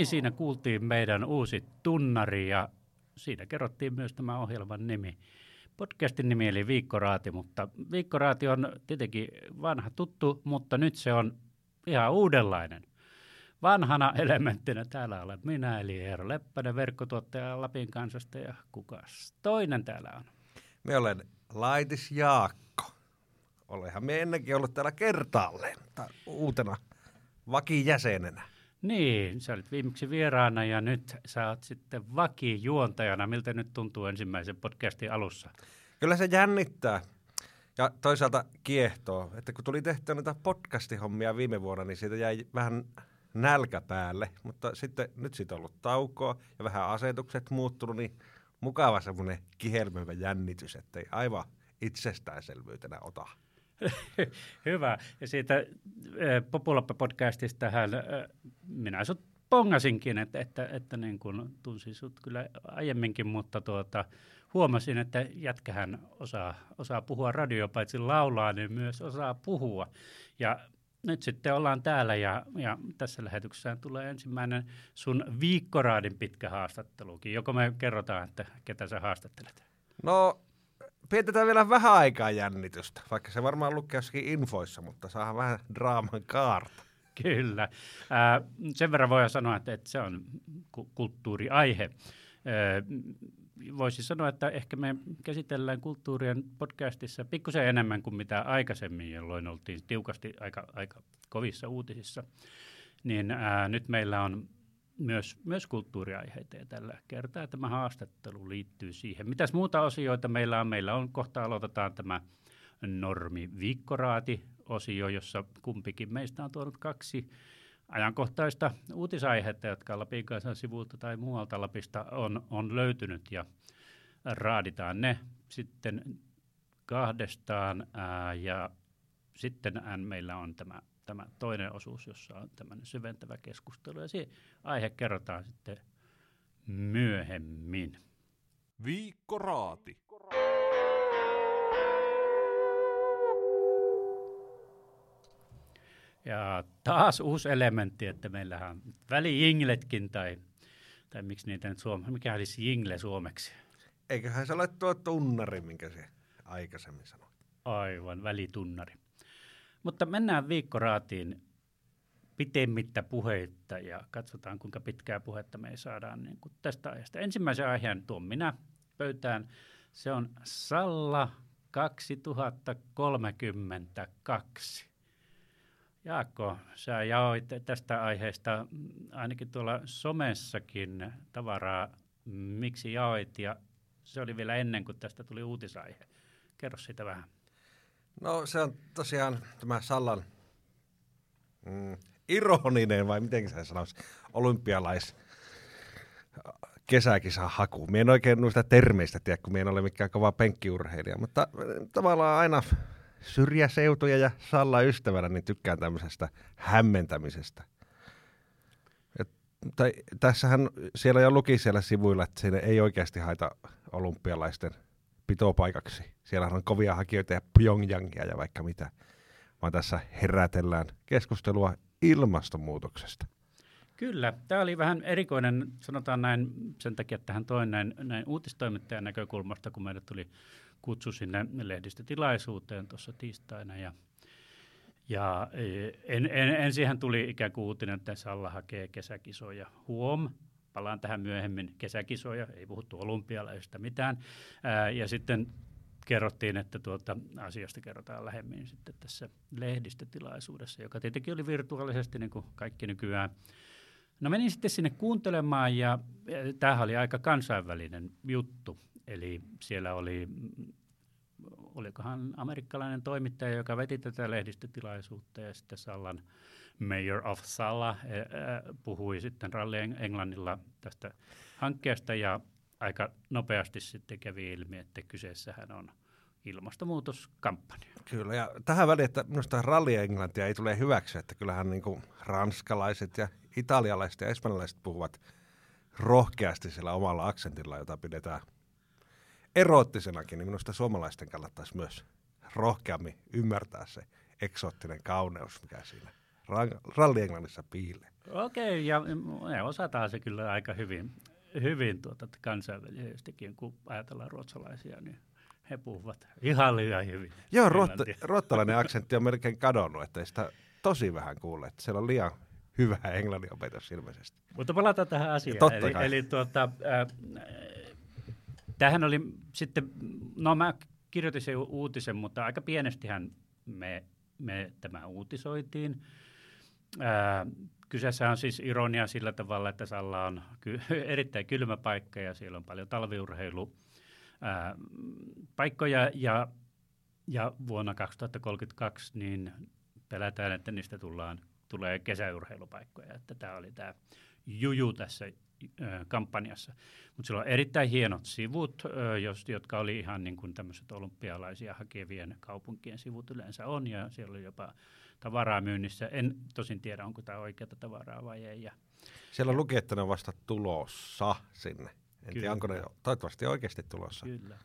Niin, siinä kuultiin meidän uusi tunnari ja siinä kerrottiin myös tämä ohjelman nimi. Podcastin nimi eli Viikkoraati, mutta Viikkoraati on tietenkin vanha tuttu, mutta nyt se on ihan uudenlainen. Vanhana elementtinä täällä olen minä, eli Eero Leppänen, verkkotuottaja Lapin kansasta ja kukas toinen täällä on? Me olen Laitis Jaakko. Olenhan me ennenkin ollut täällä kertaalleen, uutena vakijäsenenä. Niin, sä olit viimeksi vieraana ja nyt sä oot sitten vakijuontajana. Miltä nyt tuntuu ensimmäisen podcastin alussa? Kyllä se jännittää ja toisaalta kiehtoo, että kun tuli tehtyä näitä podcastihommia viime vuonna, niin siitä jäi vähän nälkä päälle, mutta sitten nyt siitä on ollut taukoa ja vähän asetukset muuttunut, niin mukava semmoinen kihelmöivä jännitys, ettei aivan itsestäänselvyytenä ota. Hyvä. Ja siitä äh, Populappa-podcastista hän, äh, minä sut pongasinkin, että, että, että niin kun tunsin sut kyllä aiemminkin, mutta tuota, huomasin, että jätkähän osaa, osaa puhua radio, paitsi laulaa, niin myös osaa puhua. Ja nyt sitten ollaan täällä ja, ja tässä lähetyksessä tulee ensimmäinen sun viikkoraadin pitkä haastattelukin. Joko me kerrotaan, että ketä sä haastattelet? No, pidetään vielä vähän aikaa jännitystä, vaikka se varmaan lukee jossakin infoissa, mutta saa vähän draaman kaarta. Kyllä. Äh, sen verran voidaan sanoa, että, että se on ku- kulttuuriaihe. Äh, voisi sanoa, että ehkä me käsitellään kulttuurien podcastissa pikkusen enemmän kuin mitä aikaisemmin, jolloin oltiin tiukasti aika, aika kovissa uutisissa. Niin ää, nyt meillä on myös, myös kulttuuriaiheita ja tällä kertaa tämä haastattelu liittyy siihen. Mitäs muuta osioita meillä on? Meillä on kohta aloitetaan tämä normi viikkoraati osio, jossa kumpikin meistä on tuonut kaksi ajankohtaista uutisaihetta, jotka Lapin kansan sivulta tai muualta Lapista on, on löytynyt ja raaditaan ne sitten kahdestaan ää, ja sitten meillä on tämä, tämä toinen osuus, jossa on tämmöinen syventävä keskustelu ja se aihe kerrotaan sitten myöhemmin. Viikkoraati. Ja taas uusi elementti, että meillähän on väli-jingletkin tai, tai miksi niitä nyt suomeksi, mikä olisi jingle suomeksi? Eiköhän se ole tuo tunnari, minkä se aikaisemmin sanoi. Aivan, välitunnari. Mutta mennään viikkoraatiin pitemmittä puheitta ja katsotaan, kuinka pitkää puhetta me saadaan niin kuin tästä aiheesta. Ensimmäisen aiheen tuon minä pöytään. Se on Salla 2032. Jaakko, sä jaoit tästä aiheesta ainakin tuolla somessakin tavaraa, miksi jaoit, ja se oli vielä ennen kuin tästä tuli uutisaihe. Kerro siitä vähän. No se on tosiaan tämä Sallan mm, ironinen, vai miten sä sanoisi, olympialais kesäkisa haku. Mie en oikein noista termeistä tiedä, kun mie en ole mikään kova penkkiurheilija, mutta tavallaan aina syrjäseutuja ja Salla ystävänä, niin tykkään tämmöisestä hämmentämisestä. Tässähän siellä jo luki siellä sivuilla, että siinä ei oikeasti haita olympialaisten pitopaikaksi. Siellä on kovia hakijoita ja Pyongyangia ja vaikka mitä, vaan tässä herätellään keskustelua ilmastonmuutoksesta. Kyllä, tämä oli vähän erikoinen, sanotaan näin sen takia, että tähän toin näin, näin uutistoimittajan näkökulmasta, kun meille tuli kutsu sinne lehdistötilaisuuteen tuossa tiistaina ja ja e, en, en, ensin tuli ikään kuin uutinen, että Salla hakee kesäkisoja. Huom, palaan tähän myöhemmin, kesäkisoja, ei puhuttu olympialaisista mitään. Ää, ja sitten kerrottiin, että tuota asiasta kerrotaan lähemmin sitten tässä lehdistötilaisuudessa, joka tietenkin oli virtuaalisesti niin kuin kaikki nykyään. No menin sitten sinne kuuntelemaan ja tämähän oli aika kansainvälinen juttu. Eli siellä oli, olikohan amerikkalainen toimittaja, joka veti tätä lehdistötilaisuutta ja sitten Sallan Mayor of Salla puhui sitten Ralli Englannilla tästä hankkeesta ja aika nopeasti sitten kävi ilmi, että kyseessähän on ilmastonmuutoskampanja. Kyllä, ja tähän väliin, että minusta ralli Englantia ei tule hyväksyä, että kyllähän niin kuin ranskalaiset ja italialaiset ja espanjalaiset puhuvat rohkeasti sillä omalla aksentilla, jota pidetään eroottisenakin, niin minusta suomalaisten kannattaisi myös rohkeammin ymmärtää se eksoottinen kauneus, mikä siinä ralli-englannissa piilee. Okei, ja me osataan se kyllä aika hyvin, hyvin tuota, kansainvälisestikin, kun ajatellaan ruotsalaisia, niin he puhuvat ihan liian hyvin. Joo, ruotta, ruottalainen aksentti on melkein kadonnut, että sitä tosi vähän kuule. Että siellä on liian hyvä englannin opetus ilmeisesti. Mutta palataan tähän asiaan. Totta eli, kai. eli tuota, äh, tämähän oli sitten, no mä kirjoitin sen uutisen, mutta aika pienestihän me, me tämä uutisoitiin. Ää, kyseessä on siis ironia sillä tavalla, että Salla on ky- erittäin kylmä paikka ja siellä on paljon talviurheilu ää, paikkoja ja, ja vuonna 2032 niin pelätään, että niistä tullaan, tulee kesäurheilupaikkoja. Että tämä oli tämä juju tässä kampanjassa. Mutta sillä on erittäin hienot sivut, jos, jotka oli ihan niin kuin tämmöiset olympialaisia hakevien kaupunkien sivut yleensä on, ja siellä oli jopa tavaraa myynnissä. En tosin tiedä, onko tämä oikeata tavaraa vai ei. Ja Siellä luki, että ne on vasta tulossa sinne. En Kyllä. tiedä, onko ne toivottavasti oikeasti tulossa. Kyllä.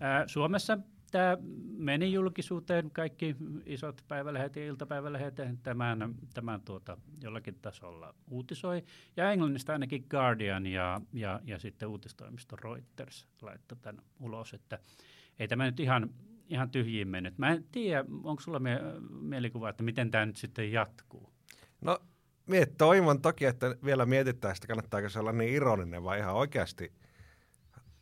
Ää, Suomessa tämä meni julkisuuteen, kaikki isot päivälehdet ja iltapäivälehdet tämän, tämän tuota, jollakin tasolla uutisoi. Ja Englannista ainakin Guardian ja, ja, ja sitten uutistoimisto Reuters laittoi tämän ulos, että ei tämä nyt ihan, ihan tyhjiin mennyt. Mä en tiedä, onko sulla mie- mielikuva, että miten tämä nyt sitten jatkuu? No, mie toivon toki, että vielä mietitään sitä, kannattaako se olla niin ironinen vai ihan oikeasti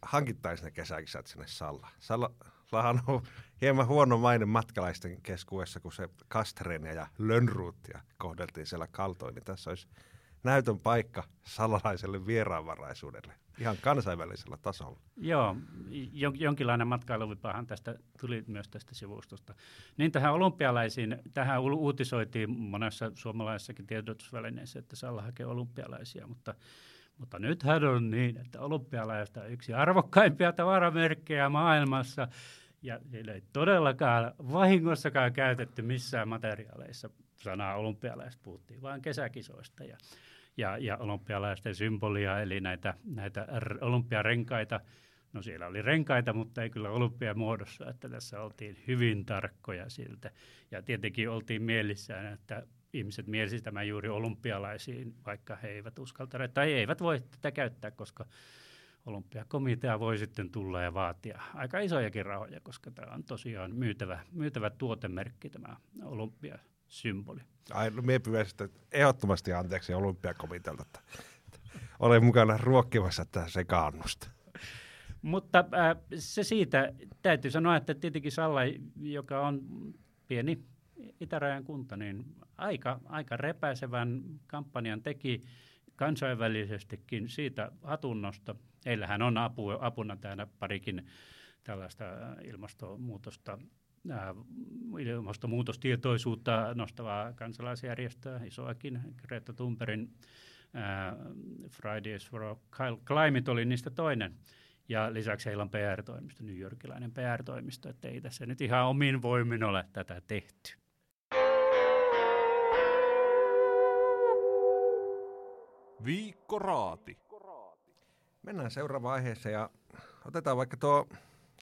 hankittaisiin ne kesäkisät sinne Salla. Sallahan on hieman huono maine matkalaisten keskuudessa, kun se Kastreenia ja Lönnruutia kohdeltiin siellä kaltoin, niin tässä olisi näytön paikka sallalaiselle vieraanvaraisuudelle ihan kansainvälisellä tasolla. Joo, jon- jonkinlainen matkailuvipahan tästä tuli myös tästä sivustosta. Niin tähän olympialaisiin, tähän uutisoitiin monessa suomalaisessakin tiedotusvälineessä, että Salla hakee olympialaisia, mutta, mutta nythän on niin, että olympialaista on yksi arvokkaimpia tavaramerkkejä maailmassa, ja siellä ei todellakaan vahingossakaan käytetty missään materiaaleissa sanaa olympialaiset, puhuttiin vain kesäkisoista ja ja, ja olympialaisten symbolia, eli näitä, näitä olympiarenkaita. No siellä oli renkaita, mutta ei kyllä olympiamuodossa, että tässä oltiin hyvin tarkkoja siltä. Ja tietenkin oltiin mielissään, että ihmiset mielisivät tämän juuri olympialaisiin, vaikka he eivät uskaltaneet tai eivät voi tätä käyttää, koska olympiakomitea voi sitten tulla ja vaatia aika isojakin rahoja, koska tämä on tosiaan myytävä, myytävä tuotemerkki, tämä olympiasymboli. Ai, no mie sitä ehdottomasti anteeksi olympiakomitealta, että olen mukana ruokkimassa tätä sekaannusta. Mutta äh, se siitä, täytyy sanoa, että tietenkin Salla, joka on pieni itärajan kunta, niin aika, aika repäisevän kampanjan teki kansainvälisestikin siitä hatunnosta. Heillähän on apu, apuna täällä parikin tällaista ilmastonmuutosta ilmastonmuutostietoisuutta nostavaa kansalaisjärjestöä, isoakin, Greta Thunbergin äh, Fridays for Climate oli niistä toinen. Ja lisäksi heillä on PR-toimisto, New Yorkilainen PR-toimisto, että ei tässä nyt ihan omin voimin ole tätä tehty. Viikko Raati. Mennään seuraavaan aiheeseen ja otetaan vaikka tuo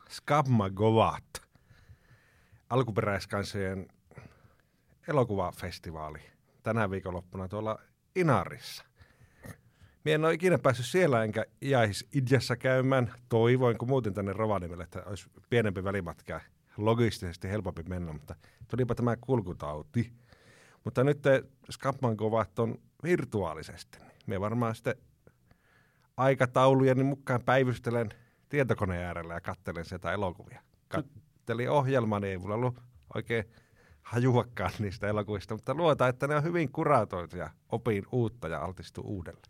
Skabma Govat, alkuperäiskansojen elokuvafestivaali tänä viikonloppuna tuolla Inarissa. Mie en ole ikinä päässyt siellä enkä jäisi Idjassa käymään. Toivoin, kun muutin tänne Rovaniemelle, että olisi pienempi välimatka logistisesti helpompi mennä, mutta tulipa tämä kulkutauti. Mutta nyt Skapman kovat on virtuaalisesti. Mie varmaan sitten aikataulujeni mukaan päivystelen tietokoneen äärellä ja katselen sieltä elokuvia. Kattelin ohjelmaa, niin ei mulla ollut oikein hajuakaan niistä elokuvista, mutta luotaan, että ne on hyvin kuratoitu ja opin uutta ja altistuu uudelle.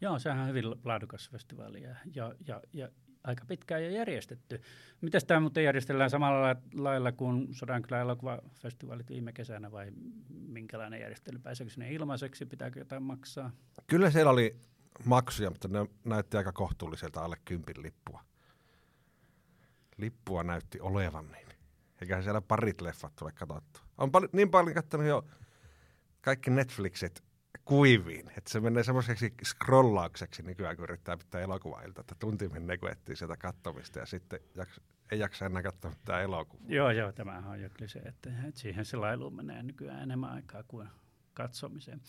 Joo, sehän on hyvin laadukas festivaali ja, ja, ja, ja aika pitkään jo järjestetty. Mitäs tämä muuten järjestellään samalla lailla kuin Sodankylän elokuvafestivaalit viime kesänä vai minkälainen järjestely? Pääseekö sinne ilmaiseksi? Pitääkö jotain maksaa? Kyllä siellä oli maksuja, mutta ne näytti aika kohtuulliselta alle kympin lippua. Lippua näytti olevan niin. Eikä siellä parit leffat tule katsottua. On pal- niin paljon katsonut jo kaikki Netflixit kuiviin, että se menee semmoiseksi scrollaukseksi nykyään, kun yrittää pitää elokuvailta, että tunti menee, kun etsii sieltä katsomista ja sitten jaks- ei jaksa enää katsoa mitään elokuvaa. Joo, joo, tämähän on jo se, että, että siihen se lailu menee nykyään enemmän aikaa kuin katsomiseen.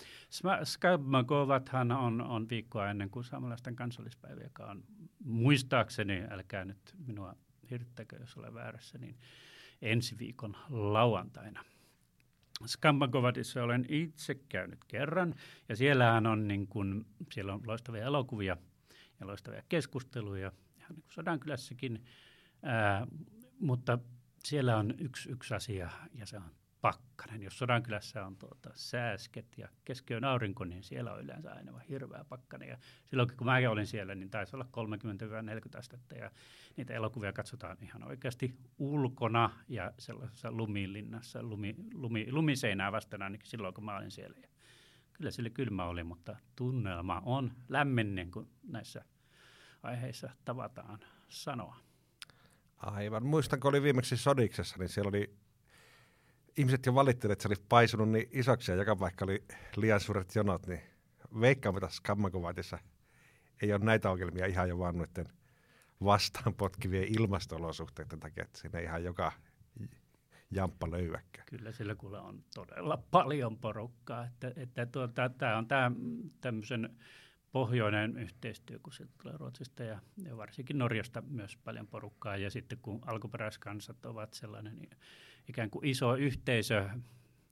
Skabmagovathan on, on viikkoa ennen kuin saamelaisten kansallispäivä, joka on muistaakseni, älkää nyt minua hirttäkö, jos olen väärässä, niin ensi viikon lauantaina. Skambagovadissa olen itse käynyt kerran, ja siellähän on, niin kun, siellä on loistavia elokuvia ja loistavia keskusteluja, ihan niin kuin Sodankylässäkin, ää, mutta siellä on yksi, yksi asia, ja se on pakkanen. Jos Sodankylässä on tuota, sääsket ja keskiön aurinko, niin siellä on yleensä aina vaan hirveä pakkanen. Ja silloin kun mä olin siellä, niin taisi olla 30-40 astetta ja niitä elokuvia katsotaan ihan oikeasti ulkona ja sellaisessa lumilinnassa, lumi, lumi, lumiseinää vastaan ainakin silloin kun mä olin siellä. Ja kyllä sille kylmä oli, mutta tunnelma on lämmin, niin kuin näissä aiheissa tavataan sanoa. Aivan. Muistan, kun oli viimeksi Sodiksessa, niin siellä oli ihmiset jo valittelivat, että se oli paisunut niin isoksi ja joka paikka oli liian suuret jonot, niin veikkaamme tässä kammakuvaatissa ei ole näitä ongelmia ihan jo vaan noiden vastaan potkivien ilmastolosuhteiden takia, että siinä ihan joka jamppa löyväkkä. Kyllä sillä kuule on todella paljon porukkaa, että, että tuota, tämä on tämä tämmöisen pohjoinen yhteistyö, kun se tulee Ruotsista ja, ja varsinkin Norjasta myös paljon porukkaa. Ja sitten kun alkuperäiskansat ovat sellainen niin ikään kuin iso yhteisö,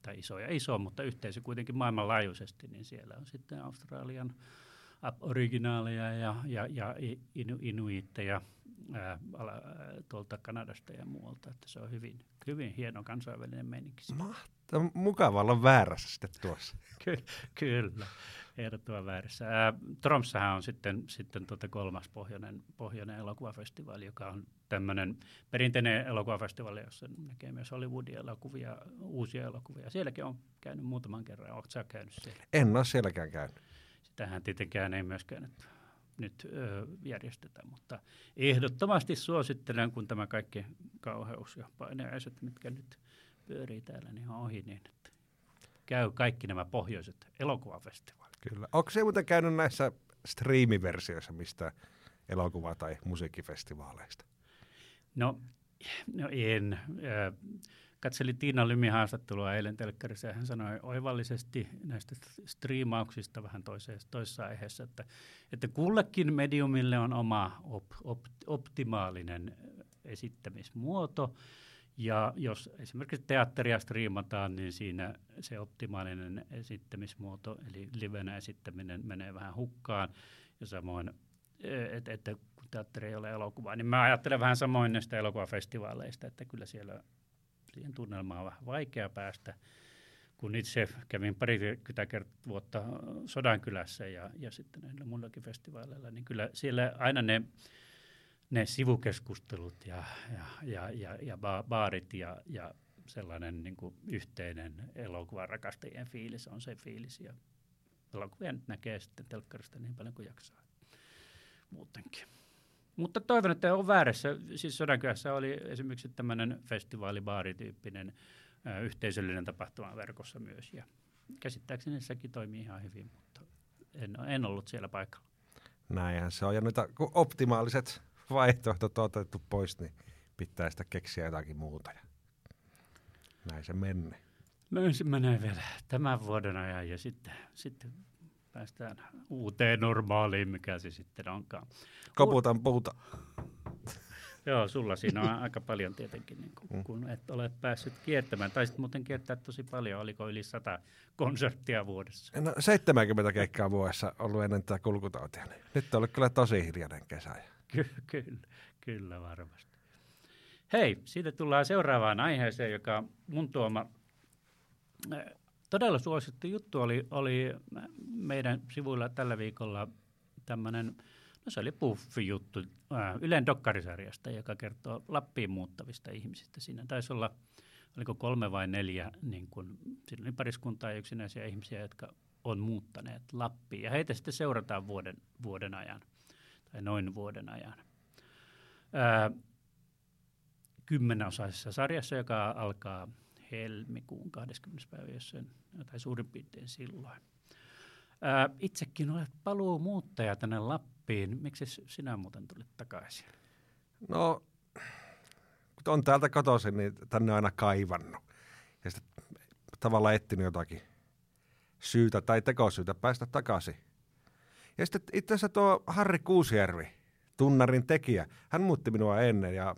tai iso ja iso, mutta yhteisö kuitenkin maailmanlaajuisesti, niin siellä on sitten Australian originaaleja ja, ja, ja inu, inuitteja ää, tuolta Kanadasta ja muualta, että se on hyvin, hyvin hieno kansainvälinen meininki. Mahtavaa, mukava olla väärässä sitten tuossa. Ky- kyllä ehdottoman väärässä. Ää, Tromssahan on sitten, sitten tuota kolmas pohjoinen, pohjoinen elokuvafestivaali, joka on tämmöinen perinteinen elokuvafestivaali, jossa näkee myös Hollywoodin elokuvia, uusia elokuvia. Sielläkin on käynyt muutaman kerran. Oletko sä käynyt siellä? En ole sielläkään käynyt. Sitähän tietenkään ei myöskään nyt, nyt ö, järjestetä, mutta ehdottomasti suosittelen, kun tämä kaikki kauheus ja paineaiset, mitkä nyt pyörii täällä, niin on ohi, niin että käy kaikki nämä pohjoiset elokuvafestivaalit. Kyllä. Onko se muuten käynyt näissä striimiversioissa mistä elokuva- tai musiikkifestivaaleista? No, no en. Katselin Tiina Lymin haastattelua eilen telkkarissa ja hän sanoi oivallisesti näistä striimauksista vähän toisessa, toisessa aiheessa, että, että kullekin mediumille on oma op, op, optimaalinen esittämismuoto ja jos esimerkiksi teatteria striimataan, niin siinä se optimaalinen esittämismuoto, eli livenä esittäminen menee vähän hukkaan. Ja samoin, että, että kun teatteri ei ole elokuvaa, niin mä ajattelen vähän samoin näistä elokuvafestivaaleista, että kyllä siellä siihen tunnelmaan on vähän vaikea päästä. Kun itse kävin parikymmentä vuotta Sodankylässä ja, ja sitten näillä muillakin festivaaleilla, niin kyllä siellä aina ne ne sivukeskustelut ja, ja, ja, ja, ja baarit ja, ja sellainen niin kuin yhteinen elokuvan rakastajien fiilis on se fiilis. Ja elokuvia nyt näkee sitten telkkarista niin paljon kuin jaksaa muutenkin. Mutta toivon, että on väärässä. Siis Sodankylässä oli esimerkiksi tämmöinen festivaalibaarityyppinen ö, yhteisöllinen tapahtuma verkossa myös. Ja käsittääkseni sekin toimii ihan hyvin, mutta en, en ollut siellä paikalla. Näinhän se on. Ja nyt optimaaliset vaihtoehdot on otettu pois, niin pitää sitä keksiä jotakin muuta. Ja näin se menee. Näin se menee vielä tämän vuoden ajan ja sitten, sitten päästään uuteen normaaliin, mikä se sitten onkaan. Koputan puuta. Joo, sulla siinä on aika paljon tietenkin, niin kun, mm. kun et ole päässyt kiertämään. Taisit muuten kiertää tosi paljon, oliko yli sata konserttia vuodessa? No 70 keikkaa vuodessa ollut ennen tätä kulkutautia. Niin nyt on ollut kyllä tosi hiljainen kesä. Ky- kyllä, kyllä varmasti. Hei, siitä tullaan seuraavaan aiheeseen, joka mun tuoma todella suosittu juttu oli, oli meidän sivuilla tällä viikolla tämmöinen, no se oli puffi-juttu Ylen dokkarisarjasta, joka kertoo Lappiin muuttavista ihmisistä. Siinä taisi olla, oliko kolme vai neljä, niin kun, siinä oli pariskuntaa ja yksinäisiä ihmisiä, jotka on muuttaneet Lappiin. Ja heitä sitten seurataan vuoden, vuoden ajan noin vuoden ajan. Ää, kymmenosaisessa sarjassa, joka alkaa helmikuun 20. päivä, jos tai suurin piirtein silloin. Ää, itsekin olet paluu muuttaja tänne Lappiin. Miksi sinä muuten tulit takaisin? No, kun on täältä kotoisin, niin tänne on aina kaivannut. Ja sitten tavallaan etsinyt jotakin syytä tai tekosyytä päästä takaisin. Ja sitten itse asiassa tuo Harri Kuusjärvi, tunnarin tekijä, hän muutti minua ennen ja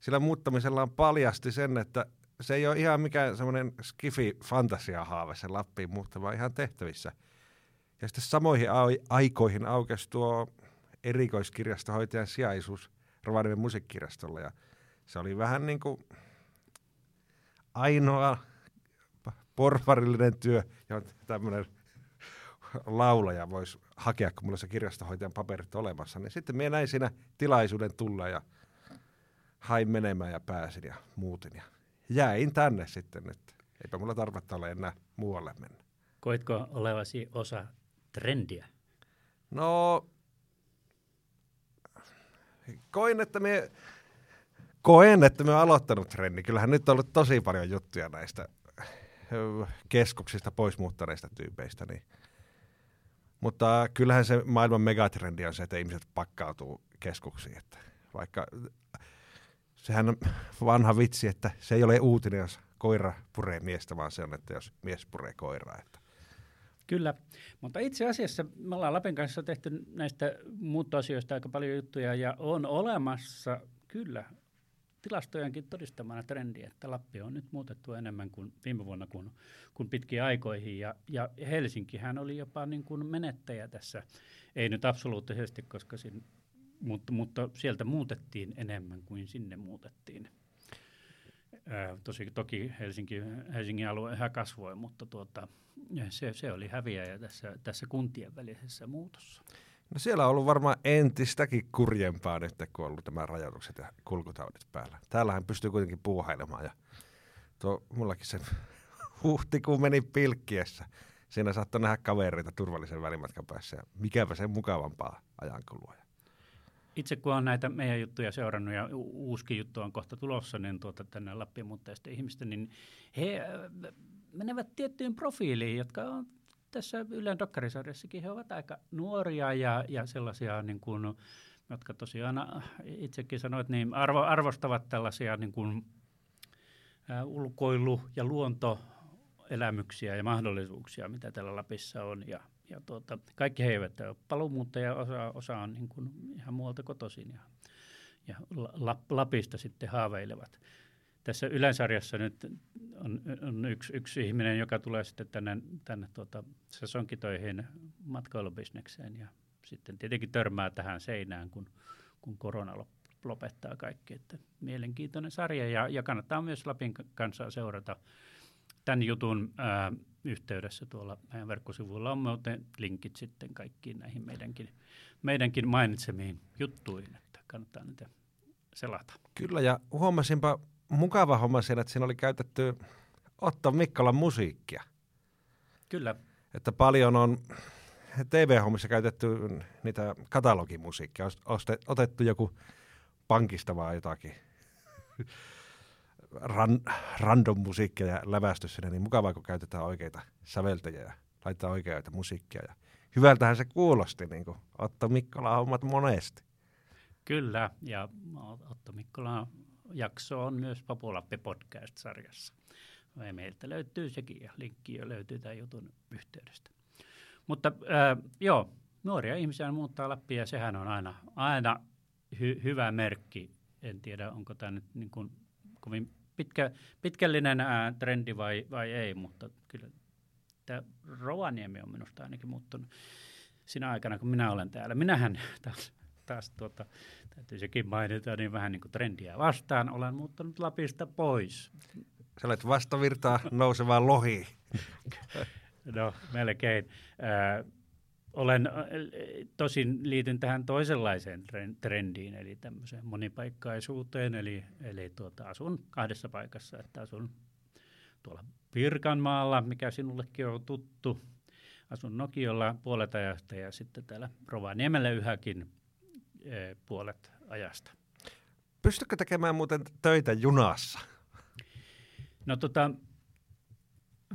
sillä muuttamisellaan paljasti sen, että se ei ole ihan mikään semmoinen skifi-fantasia-haave se Lappiin muuttava ihan tehtävissä. Ja sitten samoihin aikoihin aukesi tuo erikoiskirjastohoitajan sijaisuus Rovaniemen musiikkirjastolla ja se oli vähän niin kuin ainoa porvarillinen työ, ja tämmöinen laulaja voisi hakea, kun mulla se kirjastohoitajan paperit olemassa. Niin sitten minä näin siinä tilaisuuden tulla ja hain menemään ja pääsin ja muutin. Ja jäin tänne sitten, että eipä mulla tarvetta ole enää muualle mennä. Koitko olevasi osa trendiä? No, koin, että me koen, että me aloittanut trendi. Kyllähän nyt on ollut tosi paljon juttuja näistä keskuksista pois muuttaneista tyypeistä. Niin. Mutta kyllähän se maailman megatrendi on se, että ihmiset pakkautuu keskuksiin. Että vaikka sehän on vanha vitsi, että se ei ole uutinen, jos koira puree miestä, vaan se on, että jos mies puree koiraa. Että. Kyllä, mutta itse asiassa me ollaan Lapin kanssa tehty näistä muuttoasioista aika paljon juttuja ja on olemassa kyllä tilastojenkin todistamana trendi, että Lappi on nyt muutettu enemmän kuin viime vuonna kuin, kuin pitkiin aikoihin. Ja, ja Helsinkihän oli jopa niin kuin menettäjä tässä, ei nyt absoluuttisesti, koska sin, mutta, mutta sieltä muutettiin enemmän kuin sinne muutettiin. Ää, tosi, toki Helsinki, Helsingin alue yhä kasvoi, mutta tuota, se, se oli häviäjä tässä, tässä kuntien välisessä muutossa. No siellä on ollut varmaan entistäkin kurjempaa nyt, kun on ollut nämä rajoitukset ja kulkutaudit päällä. Täällähän pystyy kuitenkin puuhailemaan ja tuo, mullakin se huhtikuun meni pilkkiessä. Siinä saattoi nähdä kavereita turvallisen välimatkan päässä ja mikäpä sen mukavampaa ajankulua. Itse kun on näitä meidän juttuja seurannut ja uusikin juttu on kohta tulossa niin tuota, tänne Lappiin muuttajista ihmistä, niin he äh, menevät tiettyyn profiiliin, jotka on tässä Ylen dokkarisarjassakin he ovat aika nuoria ja, ja sellaisia, niin kuin, jotka tosiaan itsekin sanoit, niin arvo, arvostavat tällaisia niin kuin, ä, ulkoilu- ja luontoelämyksiä ja mahdollisuuksia, mitä täällä Lapissa on. Ja, ja tuota, kaikki he eivät ole paluumuuttajia, osa, osa on niin kuin ihan muualta kotoisin ja, ja Lapista sitten haaveilevat tässä yleensarjassa nyt on, on yksi, yksi ihminen, joka tulee sitten tänne, tänne tuota, sesonkitoihin matkailubisnekseen ja sitten tietenkin törmää tähän seinään, kun, kun korona lopettaa kaikki. Että mielenkiintoinen sarja ja, ja kannattaa myös Lapin kanssa seurata tämän jutun ää, yhteydessä tuolla meidän verkkosivuilla on muuten linkit sitten kaikkiin näihin meidänkin, meidänkin mainitsemiin juttuihin, että kannattaa niitä selata. Kyllä ja huomasinpa mukava homma siinä, että siinä oli käytetty Otto Mikkolan musiikkia. Kyllä. Että paljon on TV-hommissa käytetty niitä katalogimusiikkia, otettu joku pankista vaan jotakin ran, random musiikkia ja lävästy sinne, niin mukavaa, kun käytetään oikeita säveltäjiä ja laittaa oikeita musiikkia. Ja hyvältähän se kuulosti, niin kuin Otto Mikkola hommat monesti. Kyllä, ja Otto Mikkola jakso on myös Papulappi podcast-sarjassa. Meiltä löytyy sekin ja linkki jo löytyy tämän jutun yhteydestä. Mutta äh, joo, nuoria ihmisiä muuttaa Lappia ja sehän on aina, aina hy- hyvä merkki. En tiedä, onko tämä nyt niin kuin kovin pitkä, pitkällinen ää, trendi vai, vai ei, mutta kyllä tämä Rovaniemi on minusta ainakin muuttunut sinä aikana, kun minä olen täällä. Minähän taas taas tuota, täytyy sekin mainita, niin vähän niin kuin trendiä vastaan. Olen muuttanut Lapista pois. Sä olet vastavirtaa nousevaa lohi. no, melkein. Äh, olen, tosin liityn tähän toisenlaiseen trendiin, eli tämmöiseen monipaikkaisuuteen, eli, eli tuota, asun kahdessa paikassa, että asun tuolla Pirkanmaalla, mikä sinullekin on tuttu, asun Nokiolla puolet ajasta ja sitten täällä Rovaniemellä yhäkin puolet ajasta. Pystytkö tekemään muuten töitä junassa? No tota,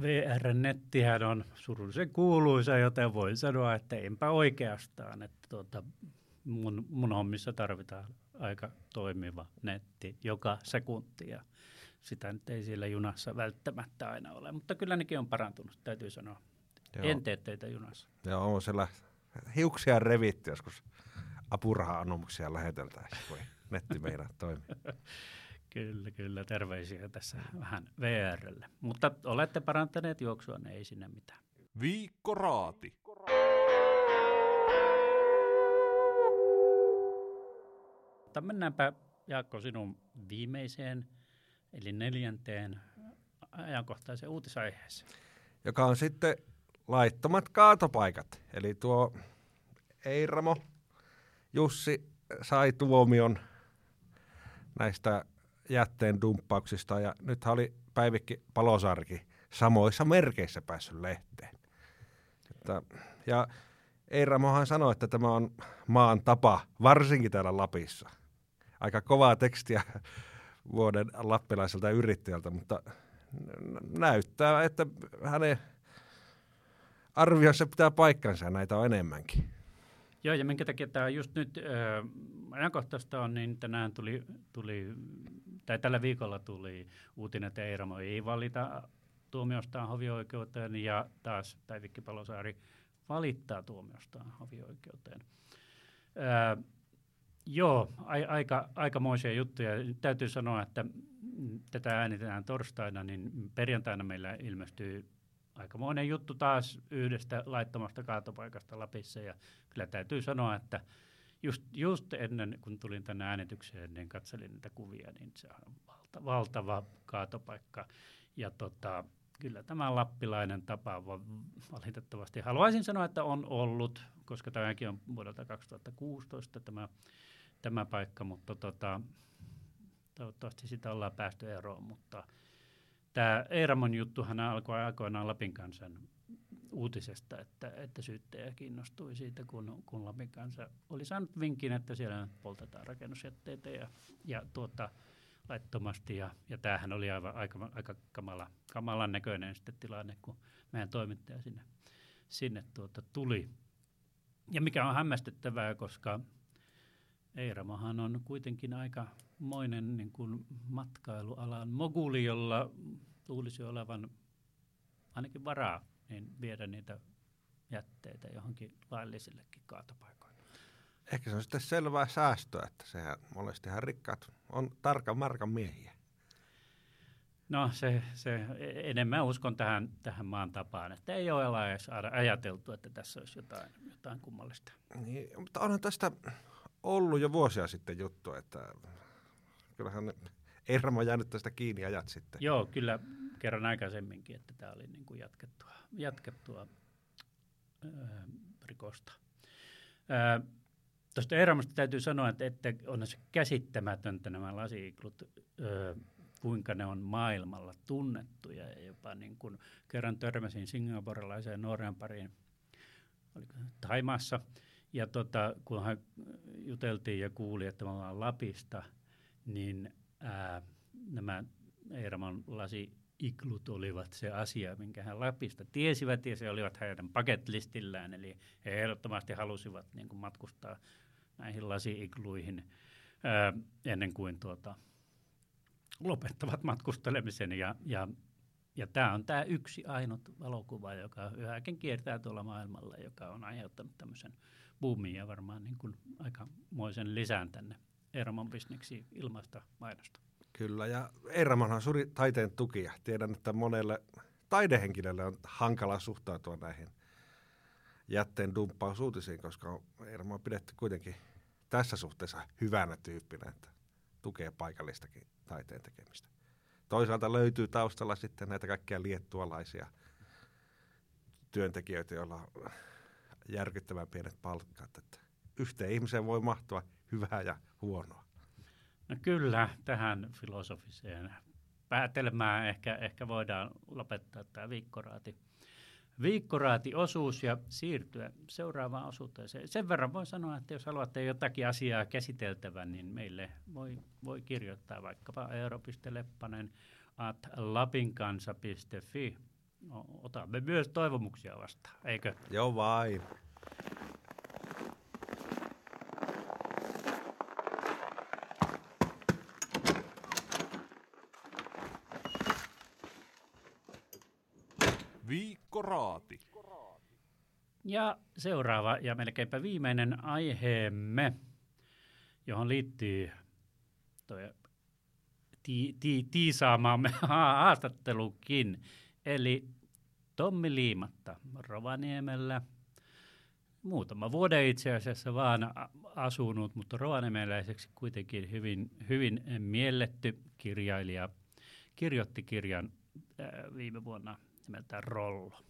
VR-nettihän on surullisen kuuluisa, joten voin sanoa, että enpä oikeastaan. Että tuota, mun, mun hommissa tarvitaan aika toimiva netti joka sekunti. Ja sitä nyt ei siellä junassa välttämättä aina ole. Mutta kyllä nekin on parantunut, täytyy sanoa. Joo. En tee töitä junassa. Joo, on siellä hiuksia revitty joskus apuraha-anomuksia läheteltäisiin, voi netti meidän toimii. Kyllä, kyllä. Terveisiä tässä vähän VRlle. Mutta olette parantaneet juoksua, ne ei sinne mitään. Viikko Raati. Mutta mennäänpä Jaakko sinun viimeiseen, eli neljänteen ajankohtaiseen uutisaiheeseen. Joka on sitten laittomat kaatopaikat. Eli tuo Eiramo Jussi sai tuomion näistä jätteen dumppauksista ja nythän oli Päivikki Palosarki samoissa merkeissä päässyt lehteen. Että, ja Eiramohan sanoi, että tämä on maan tapa, varsinkin täällä Lapissa. Aika kovaa tekstiä vuoden lappilaiselta yrittäjältä, mutta näyttää, että hänen arvioissa pitää paikkansa, näitä on enemmänkin. Joo, ja minkä takia tämä just nyt äh, ajankohtaista on, niin tänään tuli, tuli, tai tällä viikolla tuli uutinen, että Eiramo ei valita tuomiostaan hovioikeuteen, ja taas Päivikki Palosaari valittaa tuomiostaan hovioikeuteen. Äh, joo, a, aika, aikamoisia juttuja. Täytyy sanoa, että tätä äänitetään torstaina, niin perjantaina meillä ilmestyy aikamoinen juttu taas yhdestä laittomasta kaatopaikasta Lapissa. Ja kyllä täytyy sanoa, että just, just ennen kun tulin tänne äänitykseen, niin katselin niitä kuvia, niin se on valta, valtava kaatopaikka. Ja tota, kyllä tämä lappilainen tapa valitettavasti, haluaisin sanoa, että on ollut, koska tämäkin on vuodelta 2016 tämä, tämä paikka, mutta tota, toivottavasti sitä ollaan päästy eroon, mutta Tämä Eiramon juttuhan alkoi aikoinaan Lapin kansan uutisesta, että, että syyttäjä kiinnostui siitä, kun, kun Lapin kansa oli saanut vinkin, että siellä poltetaan rakennusjätteitä ja, ja tuota, laittomasti. Ja, ja tämähän oli aivan aika, aika kamala, kamalan näköinen sitten tilanne, kun meidän toimittaja sinne, sinne tuota, tuli. Ja mikä on hämmästyttävää, koska Eiramohan on kuitenkin aika moinen niin kuin matkailualan moguli, jolla luulisi olevan ainakin varaa niin viedä niitä jätteitä johonkin laillisillekin kaatopaikoille. Ehkä se on sitten selvää säästöä, että sehän monestihan rikkaat on tarkan markan miehiä. No se, se enemmän uskon tähän, tähän maan tapaan, että ei ole edes ajateltu, että tässä olisi jotain, jotain kummallista. Niin, mutta onhan tästä ollut jo vuosia sitten juttu, että kyllähän Ermo on jäänyt tästä kiinni ajat sitten. Joo, kyllä kerran aikaisemminkin, että tämä oli niin kuin jatkettua, jatkettua ää, rikosta. Ää, Tuosta Eeramosta täytyy sanoa, että, että on se käsittämätöntä nämä lasiiklut, ää, kuinka ne on maailmalla tunnettuja. Ja jopa niin kuin kerran törmäsin singaporelaiseen nuoren pariin, oliko Taimaassa, ja tota, kun hän juteltiin ja kuuli, että me ollaan Lapista, niin ää, nämä Eeraman lasi-iklut olivat se asia, minkä hän Lapista tiesivät, ja se olivat heidän paketlistillään, eli he ehdottomasti halusivat niin kuin matkustaa näihin lasi-ikluihin ää, ennen kuin tuota, lopettavat matkustelemisen, ja, ja ja tämä on tämä yksi ainut valokuva, joka yhäkin kiertää tuolla maailmalla, joka on aiheuttanut tämmöisen boomin ja varmaan niin kuin aikamoisen lisään tänne Eeramon bisneksiin ilmaista mainosta. Kyllä, ja Eeramonhan on suuri taiteen tukija. Tiedän, että monelle taidehenkilölle on hankala suhtautua näihin jätteen dumppausuutisiin, koska Eeramo on pidetty kuitenkin tässä suhteessa hyvänä tyyppinä, että tukee paikallistakin taiteen tekemistä. Toisaalta löytyy taustalla sitten näitä kaikkia liettualaisia työntekijöitä, joilla järkyttävän pienet palkat. Että yhteen ihmiseen voi mahtua hyvää ja huonoa. No kyllä, tähän filosofiseen päätelmään ehkä, ehkä voidaan lopettaa tämä viikkoraati, viikkoraati-osuus ja siirtyä seuraavaan osuuteen. Sen verran voi sanoa, että jos haluatte jotakin asiaa käsiteltävän, niin meille voi, voi kirjoittaa vaikkapa eero.leppanen at lapinkansa.fi no, otamme myös toivomuksia vastaan, eikö? Joo vai. Viikkoraati. Ja seuraava ja melkeinpä viimeinen aiheemme, johon liittyy toi ti, ti, tiisaamaamme haastattelukin eli Tommi Liimatta Rovaniemellä. Muutama vuoden itse asiassa vaan asunut, mutta rovaniemeläiseksi kuitenkin hyvin, hyvin mielletty kirjailija. Kirjoitti kirjan viime vuonna nimeltään Rollo.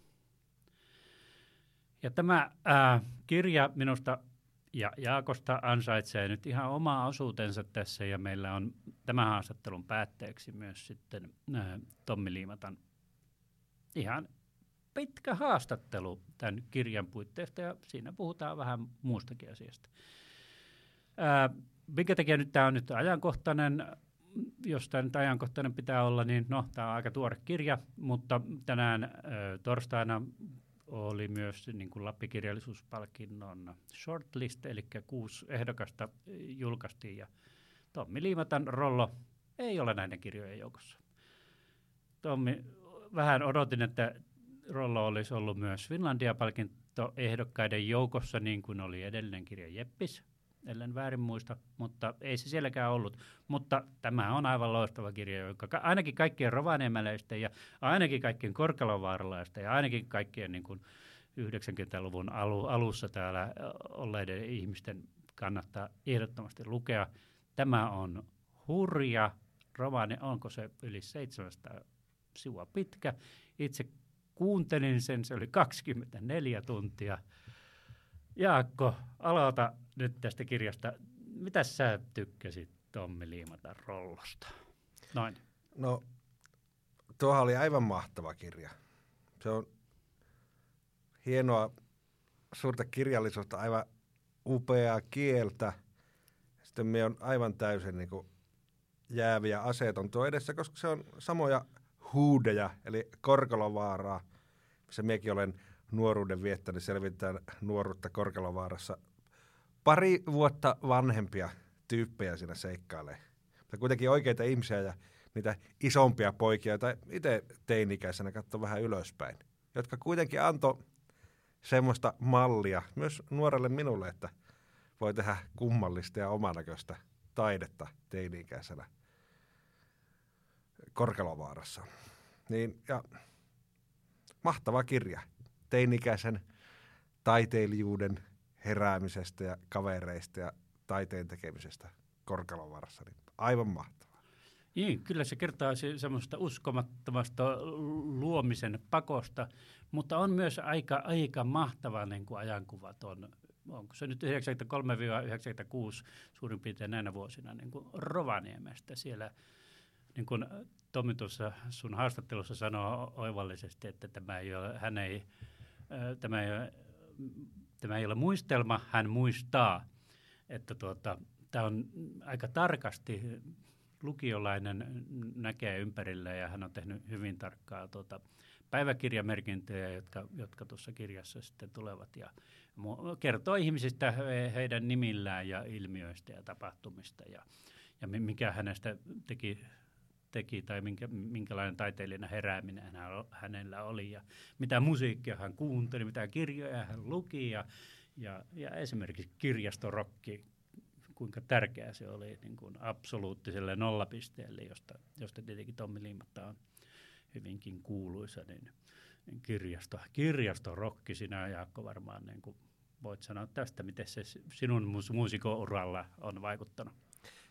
Ja tämä ää, kirja minusta ja Jaakosta ansaitsee nyt ihan oma osuutensa tässä ja meillä on tämän haastattelun päätteeksi myös sitten ää, Tommi Liimatan ihan pitkä haastattelu tämän kirjan puitteista ja siinä puhutaan vähän muustakin asiasta. Ää, minkä takia nyt tämä on nyt ajankohtainen, jos tämä nyt ajankohtainen pitää olla, niin no, tämä on aika tuore kirja, mutta tänään ää, torstaina oli myös niin kuin Lappikirjallisuuspalkinnon shortlist, eli kuusi ehdokasta julkaistiin ja Tommi Liimatan rollo ei ole näiden kirjojen joukossa. Tommi, vähän odotin, että rollo olisi ollut myös Finlandia-palkinto ehdokkaiden joukossa, niin kuin oli edellinen kirja Jeppis, ellen väärin muista, mutta ei se sielläkään ollut. Mutta tämä on aivan loistava kirja, joka ainakin kaikkien rovaniemeläisten ja ainakin kaikkien korkealovaaralaisten ja ainakin kaikkien niin kuin 90-luvun alu, alussa täällä olleiden ihmisten kannattaa ehdottomasti lukea. Tämä on hurja romaani, onko se yli 700 sivua pitkä. Itse kuuntelin sen, se oli 24 tuntia. Jaakko, aloita nyt tästä kirjasta. Mitä sä tykkäsit Tommi Liimatan rollosta? Noin. No, tuohan oli aivan mahtava kirja. Se on hienoa, suurta kirjallisuutta, aivan upeaa kieltä. Sitten me on aivan täysin niin kuin jääviä aseeton tuo edessä, koska se on samoja huudeja, eli Korkelovaaraa, missä minäkin olen nuoruuden viettänyt, selvitään nuoruutta Korkelovaarassa. Pari vuotta vanhempia tyyppejä siinä seikkailee. Mutta kuitenkin oikeita ihmisiä ja niitä isompia poikia, joita itse teini-ikäisenä katsoi vähän ylöspäin, jotka kuitenkin antoi semmoista mallia myös nuorelle minulle, että voi tehdä kummallista ja omanäköistä taidetta teini-ikäisenä Korkelovaarassa. Niin, ja mahtava kirja teinikäisen taiteilijuuden heräämisestä ja kavereista ja taiteen tekemisestä Korkelovaarassa. Niin aivan mahtavaa. Niin, kyllä se kertoo se, semmoista uskomattomasta luomisen pakosta, mutta on myös aika, aika mahtava niin kuin ajankuvat on. Onko se nyt 93-96 suurin piirtein näinä vuosina niin kuin Rovaniemestä siellä niin kuin Tommi tuossa sun haastattelussa sanoo oivallisesti, että tämä ei ole, hän ei, tämä ei tämä ei ole muistelma, hän muistaa. Että tuota, tämä on aika tarkasti lukiolainen näkee ympärillä ja hän on tehnyt hyvin tarkkaa tuota, päiväkirjamerkintöjä, jotka, jotka tuossa kirjassa sitten tulevat ja kertoo ihmisistä heidän nimillään ja ilmiöistä ja tapahtumista ja, ja mikä hänestä teki teki tai minkä, minkälainen taiteellinen herääminen hänellä oli ja mitä musiikkia hän kuunteli, mitä kirjoja hän luki ja, ja, ja esimerkiksi kirjastorokki, kuinka tärkeä se oli niin kuin absoluuttiselle nollapisteelle, josta, josta tietenkin Tommi Liimatta on hyvinkin kuuluisa, niin, niin kirjasto, kirjastorokki sinä Jaakko varmaan niin kuin voit sanoa tästä, miten se sinun muusikouralla on vaikuttanut.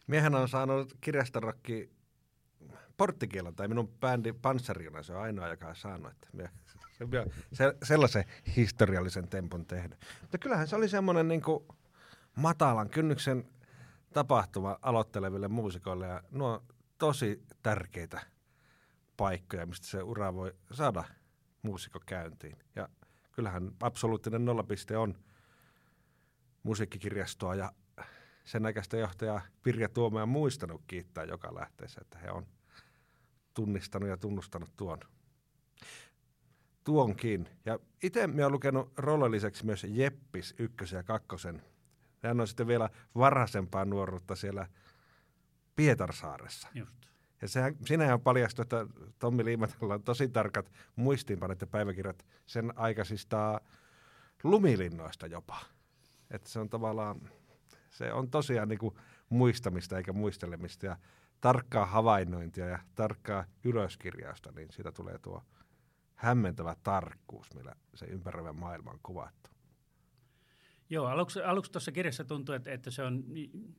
Miehän on saanut kirjastorokki porttikielon, tai minun bändi Panssarjuna, se on ainoa, joka on saanut. Että minä, se, sellaisen historiallisen tempon tehdä. Mutta kyllähän se oli semmoinen niin matalan kynnyksen tapahtuma aloitteleville muusikoille, ja nuo tosi tärkeitä paikkoja, mistä se ura voi saada muusikko käyntiin. Ja kyllähän absoluuttinen nollapiste on musiikkikirjastoa ja sen aikaista johtajaa Pirja Tuomea muistanut kiittää joka lähteessä, että he on tunnistanut ja tunnustanut tuon. Tuonkin. Ja itse me olen lukenut Rollen lisäksi myös Jeppis ykkösen ja kakkosen. Hän on sitten vielä varhaisempaa nuoruutta siellä Pietarsaaressa. Just. Ja sehän, sinähän paljastui, että Tommi Liimatalla on tosi tarkat muistiinpanot ja päiväkirjat sen aikaisista lumilinnoista jopa. Että se on tavallaan, se on tosiaan niin kuin muistamista eikä muistelemista ja tarkkaa havainnointia ja tarkkaa ylöskirjausta, niin siitä tulee tuo hämmentävä tarkkuus, millä se ympäröivä maailma on kuvattu. Joo, aluksi, aluksi tuossa kirjassa tuntuu, että, että se, on,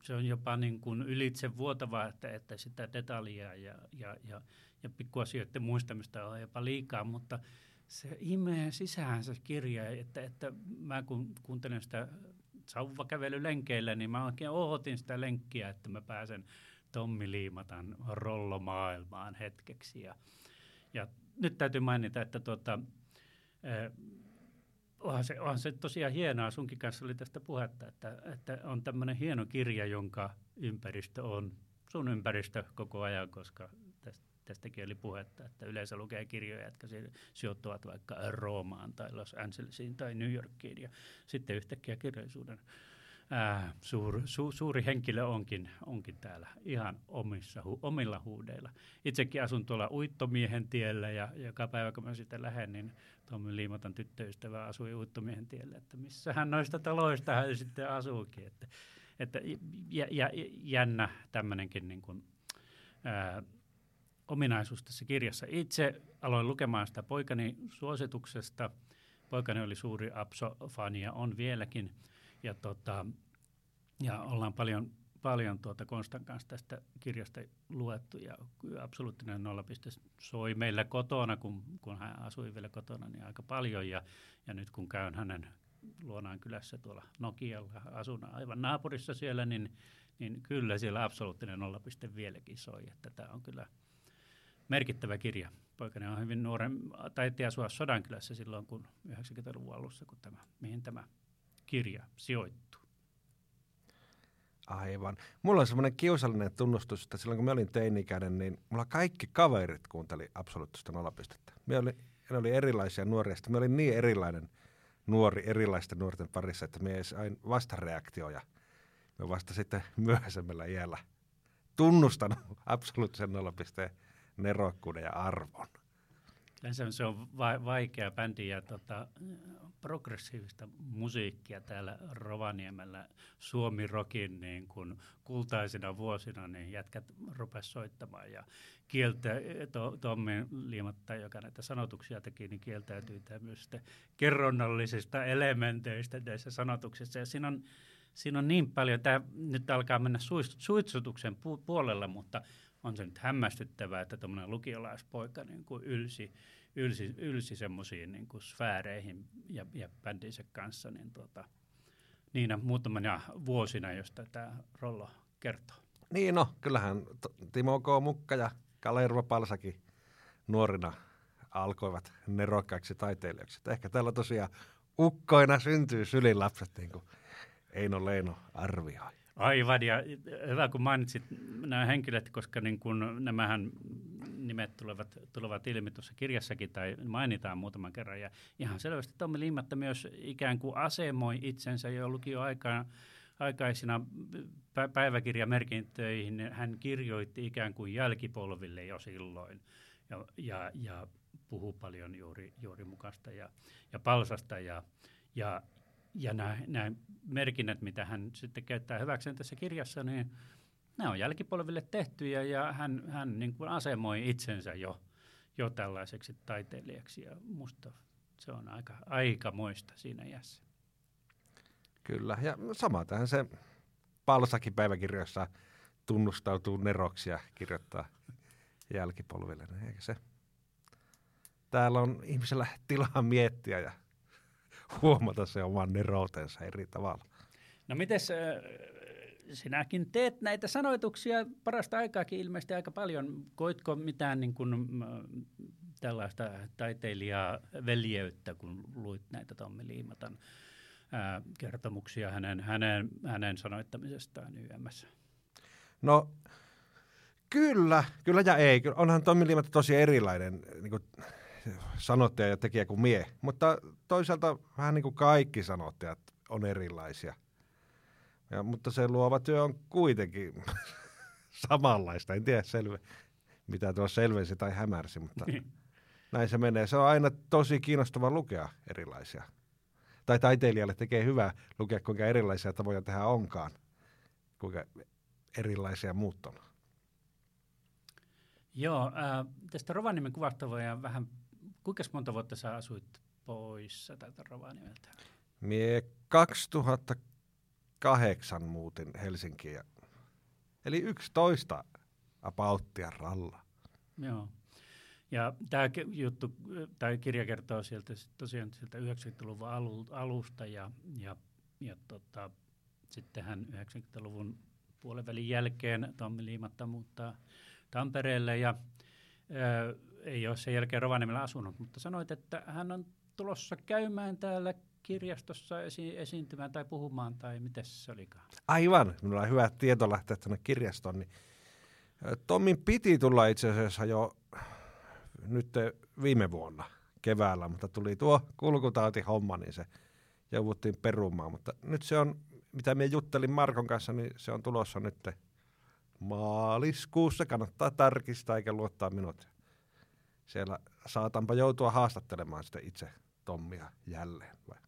se on jopa niin kuin ylitse vuotavaa, että, että sitä detaljia ja, ja, ja, ja pikkuasioiden muistamista on jopa liikaa, mutta se imee sisään se kirja, että, että mä kun kuuntelen sitä sauvakävelylenkeillä, niin mä oikein ootin sitä lenkkiä, että mä pääsen Tommi Liimatan rollomaailmaan hetkeksi. Ja, ja nyt täytyy mainita, että tuota, eh, onhan se, onhan se tosiaan hienoa, sunkin kanssa oli tästä puhetta, että, että on tämmöinen hieno kirja, jonka ympäristö on sun ympäristö koko ajan, koska tästä, tästäkin oli puhetta, että yleensä lukee kirjoja, jotka sijoittuvat vaikka Roomaan tai Los Angelesiin tai New Yorkiin ja sitten yhtäkkiä kirjallisuuden ää, suur, su, suuri henkilö onkin, onkin täällä ihan omissa, hu, omilla huudeilla. Itsekin asun tuolla Uittomiehen tiellä ja joka päivä kun mä sitä lähden, niin Tommi Liimatan tyttöystävä asui Uittomiehen tiellä, että missähän noista taloista hän sitten asuukin. Että, että jä, jä, jännä tämmöinenkin niin kuin, ää, ominaisuus tässä kirjassa. Itse aloin lukemaan sitä poikani suosituksesta. Poikani oli suuri Apso-fani ja on vieläkin. Ja, tota, ja ollaan paljon, paljon tuota Konstan kanssa tästä kirjasta luettu ja absoluuttinen nollapiste soi meillä kotona, kun, kun hän asui vielä kotona, niin aika paljon ja, ja nyt kun käyn hänen luonaan kylässä tuolla Nokialla, asun aivan naapurissa siellä, niin, niin kyllä siellä absoluuttinen nollapiste vieläkin soi, että tämä on kyllä merkittävä kirja. Poikani on hyvin nuoren, taitti asua Sodankylässä silloin, kun 90-luvun alussa, kun tämä, mihin tämä kirja sijoittuu. Aivan. Mulla on semmoinen kiusallinen tunnustus, että silloin kun mä olin teini-ikäinen, niin mulla kaikki kaverit kuunteli absoluuttista nollapistettä. Me oli, ne oli erilaisia nuoria, sitten me oli niin erilainen nuori erilaisten nuorten parissa, että me ei sain vastareaktioja. Me vasta sitten myöhäisemmällä iällä tunnustanut absoluuttisen nollapisteen nerokkuuden ja arvon. Se, se on va- vaikea bändi ja tota, progressiivista musiikkia täällä Rovaniemellä Suomi Rockin niin kun kultaisina vuosina, niin jätkät rupesivat soittamaan ja kieltä, to, Tommi Liimatta, joka näitä sanotuksia teki, niin kieltäytyi tämmöistä kerronnallisista elementeistä näissä sanotuksissa. Ja siinä on, siinä on niin paljon, tämä nyt alkaa mennä suitsutuksen pu- puolella, mutta on se nyt hämmästyttävää, että tuommoinen lukiolaispoika niin kuin ylsi, ylsi, ylsi semmoisiin niin kuin sfääreihin ja, ja bändinsä kanssa niin tuota, niinä muutamana vuosina, josta tämä Rollo kertoo. Niin no, kyllähän Timo K. Mukka ja Kalerva Palsaki nuorina alkoivat nerokkaiksi taiteilijaksi. Ehkä täällä tosiaan ukkoina syntyy sylilapset, niin kuin Eino Leino arvioi. Aivan, ja hyvä kun mainitsit nämä henkilöt, koska niin kun nämähän nimet tulevat, tulevat ilmi tuossa kirjassakin tai mainitaan muutaman kerran. Ja ihan selvästi Tommi Liimatta myös ikään kuin asemoi itsensä jo lukioaikaan aikaisina päiväkirjamerkintöihin. Hän kirjoitti ikään kuin jälkipolville jo silloin ja, ja, ja puhuu paljon juuri, juuri mukasta ja, ja palsasta ja, ja, ja nämä, nämä merkinnät, mitä hän sitten käyttää hyväkseen tässä kirjassa, niin nämä on jälkipolville tehtyjä ja hän, hän niin kuin asemoi itsensä jo, jo tällaiseksi taiteilijaksi ja musta se on aika, aika moista siinä iässä. Kyllä, ja sama tähän se Palsakin päiväkirjoissa tunnustautuu neroksi ja kirjoittaa jälkipolville, niin eikö se? Täällä on ihmisellä tilaa miettiä ja huomata se oman neroutensa eri tavalla. No mites sinäkin teet näitä sanoituksia parasta aikaakin ilmeisesti aika paljon. Koitko mitään niin kuin, tällaista taiteilijaa veljeyttä, kun luit näitä Tommi Liimatan ää, kertomuksia hänen, hänen, hänen sanoittamisestaan YMS? No kyllä, kyllä ja ei. Onhan Tommi Liimata tosi erilainen niin kuin, sanottaja ja tekijä kuin mie. Mutta toisaalta vähän niin kuin kaikki sanottajat on erilaisia. Ja, mutta se luova työ on kuitenkin samanlaista, en tiedä selvä. mitä tuo selvensi tai hämärsi, mutta Niin. näin se menee. Se on aina tosi kiinnostava lukea erilaisia. Tai taiteilijalle tekee hyvää lukea, kuinka erilaisia tapoja tehdä onkaan. Kuinka erilaisia muut on. Joo, ää, tästä Rovaniemen kuvasta voidaan vähän, kuinka monta vuotta sä asuit poissa tältä Rovaniemeltä? Mie 2008 muutin Helsinkiin. Eli 11 apauttia ralla. Joo. Ja tämä juttu, tämä kirja kertoo sieltä tosiaan sieltä 90-luvun alu, alusta ja, ja, ja tota, sitten hän 90-luvun puolenvälin jälkeen Tommi Liimatta muuttaa Tampereelle ja ää, ei ole sen jälkeen Rovaniemellä asunut, mutta sanoit, että hän on tulossa käymään täällä kirjastossa esi- esiintymään tai puhumaan tai miten se olikaan? Aivan, minulla on hyvä tieto lähteä tänne kirjastoon. Niin Tommin piti tulla itse asiassa jo nyt viime vuonna keväällä, mutta tuli tuo kulkutauti homma, niin se jouduttiin perumaan. Mutta nyt se on, mitä minä juttelin Markon kanssa, niin se on tulossa nyt maaliskuussa. Kannattaa tarkistaa eikä luottaa minut. Siellä saatanpa joutua haastattelemaan sitten itse Tommia jälleen. Vai?